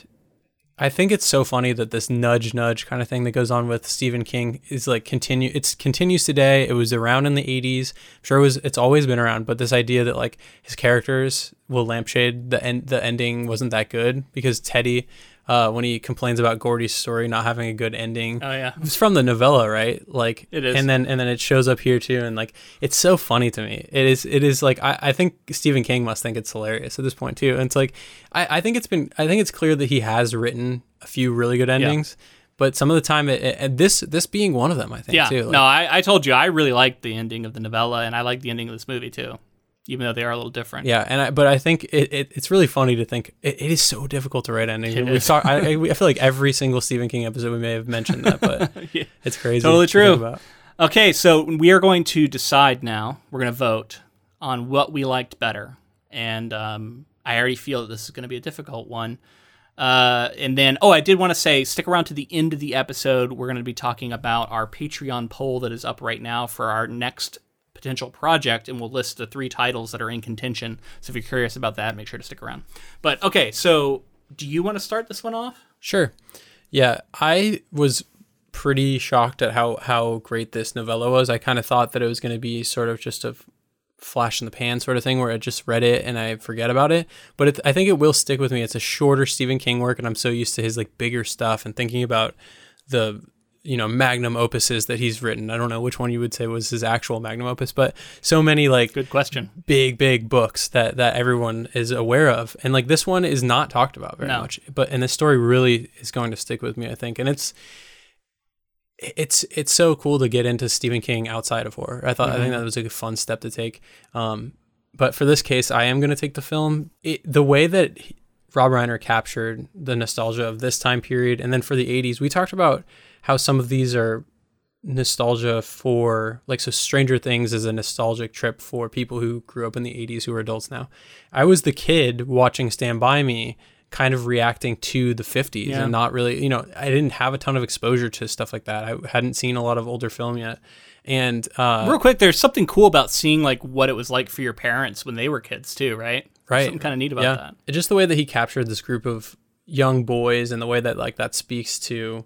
I think it's so funny that this nudge nudge kind of thing that goes on with Stephen King is like continue. It's continues today. It was around in the '80s. I'm sure it was. It's always been around. But this idea that like his characters will lampshade the end. The ending wasn't that good because Teddy, uh, when he complains about Gordie's story not having a good ending, oh yeah it's from the novella, right? Like It is. and then and then it shows up here too, and like it's so funny to me. It is it is like I, I think Stephen King must think it's hilarious at this point too. And it's like I, I think it's been I think it's clear that he has written a few really good endings, but some of the time it, it, and this this being one of them, I think Yeah, too. Like, no, I, I told you I really liked the ending of the novella, and I like the ending of this movie too, even though they are a little different. Yeah, and I, but I think it, it, it's really funny to think it, it is so difficult to write endings. Is. talked, I, [LAUGHS] I I feel like every single Stephen King episode we may have mentioned that, but [LAUGHS] Yeah. it's crazy. Totally true. Okay, so we are going to decide now. We're going to vote on what we liked better, and um, I already feel that this is going to be a difficult one. Uh, and then, oh, I did want to say, stick around to the end of the episode. We're going to be talking about our Patreon poll that is up right now for our next potential project, and we'll list the three titles that are in contention. So if you're curious about that, make sure to stick around. But okay, so do you want to start this one off? Sure. Yeah, I was pretty shocked at how how great this novella was. I kind of thought that it was going to be sort of just a flash in the pan sort of thing where I just read it and I forget about it. But it, I think it will stick with me. It's a shorter Stephen King work, and I'm so used to his like bigger stuff and thinking about the you know magnum opuses that he's written. I don't know which one you would say was his actual magnum opus, but so many like Good question. big big books that that everyone is aware of and like this one is not talked about very No. much but and this story really is going to stick with me i think and it's it's it's so cool to get into stephen king outside of horror i thought i think that was like a fun step to take um but for this case i am going to take the film it, the way that he- rob reiner captured the nostalgia of this time period and then for the 80s we talked about how some of these are nostalgia for like so stranger things is a nostalgic trip for people who grew up in the 80s who are adults now i was the kid watching stand by me kind of reacting to the 50s Yeah. and not really you know i didn't have a ton of exposure to stuff like that i hadn't seen a lot of older film yet And uh, Real quick, there's something cool about seeing like what it was like for your parents when they were kids too, right? Right. Something kind of neat about yeah, that. Just the way that he captured this group of young boys and the way that like that speaks to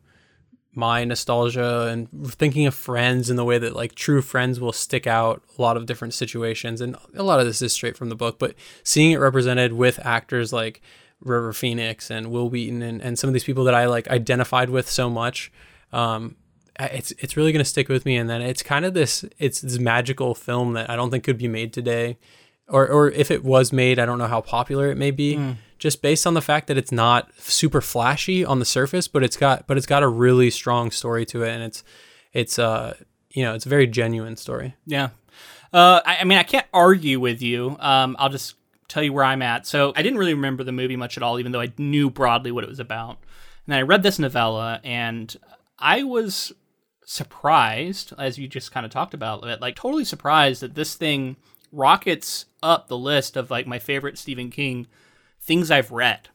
my nostalgia and thinking of friends and the way that like true friends will stick out a lot of different situations. And a lot of this is straight from the book but seeing it represented with actors like river phoenix and wil wheaton and, and some of these people that i like identified with so much um, it's it's really going to stick with me. And then it's kind of this it's this magical film that i don't think could be made today or or if it was made i don't know how popular it may be just based on the fact that it's not super flashy on the surface, but it's got but it's got a really strong story to it, and it's it's uh you know it's a very genuine story. Yeah. Uh, I, I mean, I can't argue with you. Um, I'll just tell you where I'm at. So I didn't really remember the movie much at all, even though I knew broadly what it was about. And I read this novella, and I was surprised, as you just kind of talked about, like totally surprised that this thing rockets up the list of like my favorite Stephen King things I've read.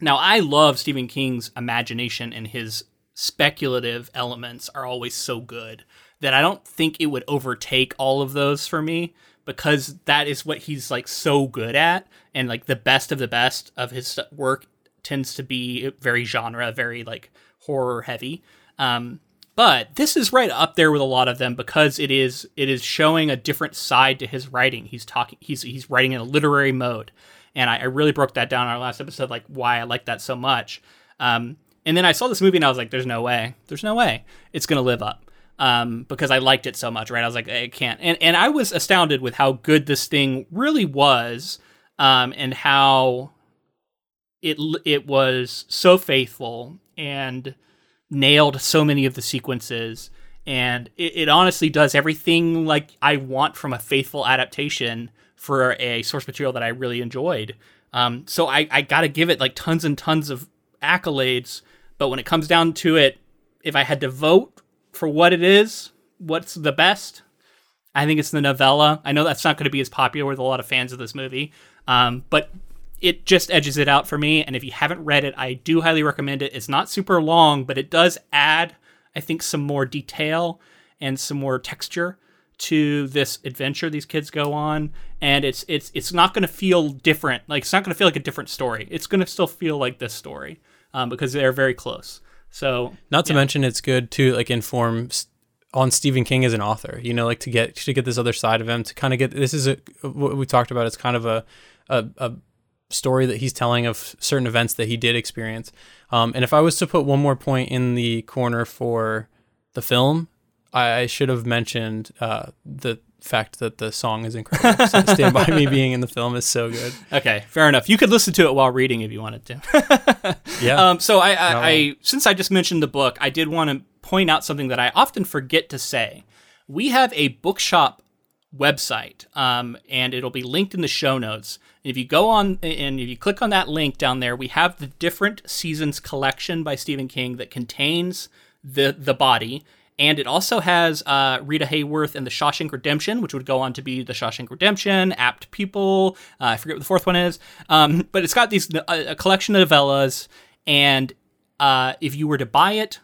Now, I love Stephen King's imagination and his speculative elements are always so good that I don't think it would overtake all of those for me because that is what he's like so good at and like the best of the best of his work tends to be very genre, very like horror heavy. Um, but this is right up there with a lot of them because it is it is showing a different side to his writing. He's talking he's he's writing in a literary mode and I, I, really broke that down in our last episode, like why I like that so much. Um, and then I saw this movie and I was like, "There's no way, there's no way it's gonna live up," um, because I liked it so much. Right? I was like, "I can't," and and I was astounded with how good this thing really was, um, and how it it was so faithful and nailed so many of the sequences. And it, it honestly does everything like I want from a faithful adaptation for a source material that I really enjoyed. Um, so I, I got to give it like tons and tons of accolades. But when it comes down to it, if I had to vote for what it is, what's the best, I think it's the novella. I know that's not going to be as popular with a lot of fans of this movie, um, but it just edges it out for me. And if you haven't read it, I do highly recommend it. It's not super long, but it does add, I think, some more detail and some more texture to this adventure these kids go on and it's it's it's not going to feel different like it's not going to feel like a different story. It's going to still feel like this story um, because they're very close. So not to yeah. mention it's good to like inform on Stephen King as an author you know like to get to get this other side of him to kind of get this is a what we talked about it's kind of a a, a story that he's telling of certain events that he did experience. Um, and if I was to put one more point in the corner for the film I should have mentioned uh, the fact that the song is incredible. so [LAUGHS] Stand By Me being in the film is so good. Okay, fair enough. You could listen to it while reading if you wanted to. [LAUGHS] yeah. Um, so I, I, I, since I just mentioned the book, I did want to point out something that I often forget to say. We have a bookshop website, um, and it'll be linked in the show notes. If you go on and if you click on that link down there, we have the different seasons collection by Stephen King that contains the the body and it also has uh, Rita Hayworth and The Shawshank Redemption, which would go on to be The Shawshank Redemption, Apt Pupil. Uh, I forget what the fourth one is. Um, but it's got these a, collection of novellas. And uh, if you were to buy it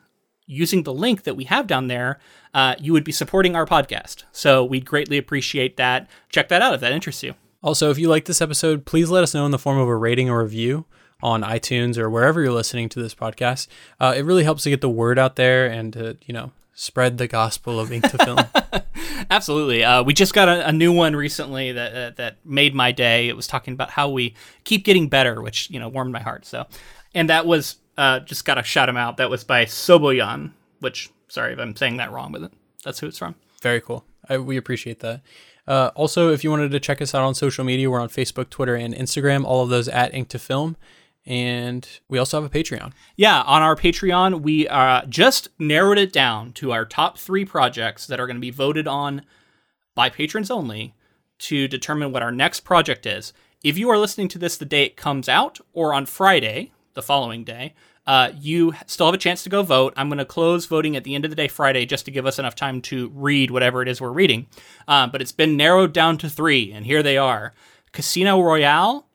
using the link that we have down there, uh, you would be supporting our podcast. So we'd greatly appreciate that. Check that out if that interests you. Also, if you like this episode, please let us know in the form of a rating or review on iTunes or wherever you're listening to this podcast. Uh, it really helps to get the word out there and to, you know, spread the gospel of ink to film. [LAUGHS] Absolutely. Uh, we just got a, a, new one recently that uh, that made my day. It was talking about how we keep getting better, which you know warmed my heart. So, and that was uh, just got to shout him out. That was by Soboyan, which sorry if I'm saying that wrong, but that's who it's from. Very cool. I, we appreciate that. Uh, also, if you wanted to check us out on social media, we're on Facebook, Twitter, and Instagram. All of those at Ink to Film and we also have a Patreon. Yeah, on our Patreon, we uh, just narrowed it down to our top three projects that are going to be voted on by patrons only to determine what our next project is. If you are listening to this the day it comes out or on Friday, the following day, uh, you still have a chance to go vote. I'm going to close voting at the end of the day Friday just to give us enough time to read whatever it is we're reading. Uh, but it's been narrowed down to three, and here they are Casino Royale,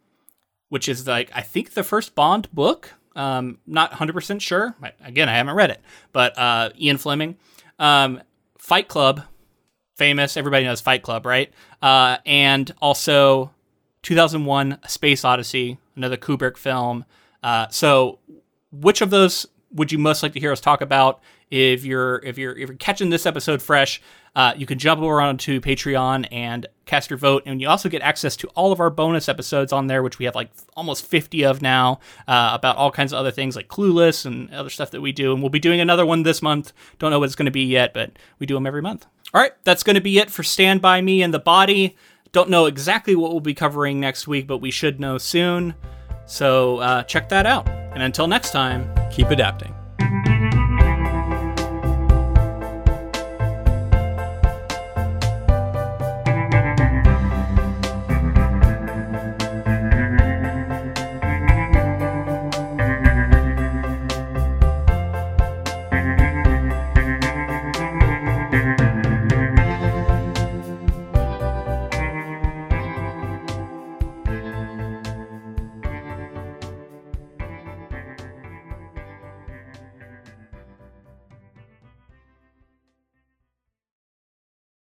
which is like I think the first Bond book. Um, not 100% sure. Again, I haven't read it, but uh, Ian Fleming. Um, Fight Club, famous. Everybody knows Fight Club, right? Uh, and also 2001: A Space Odyssey, another Kubrick film. Uh, so, which of those would you most like to hear us talk about? If you're if you're if you're catching this episode fresh, uh, you can jump over onto Patreon and cast your vote, and you also get access to all of our bonus episodes on there, which we have like almost 50 of now, uh, about all kinds of other things like Clueless and other stuff that we do. And we'll be doing another one this month. Don't know what it's going to be yet, but we do them every month. All right, that's going to be it for Stand By Me and the Body. Don't know exactly what we'll be covering next week, but we should know soon. So uh, check that out. And until next time, Keep adapting.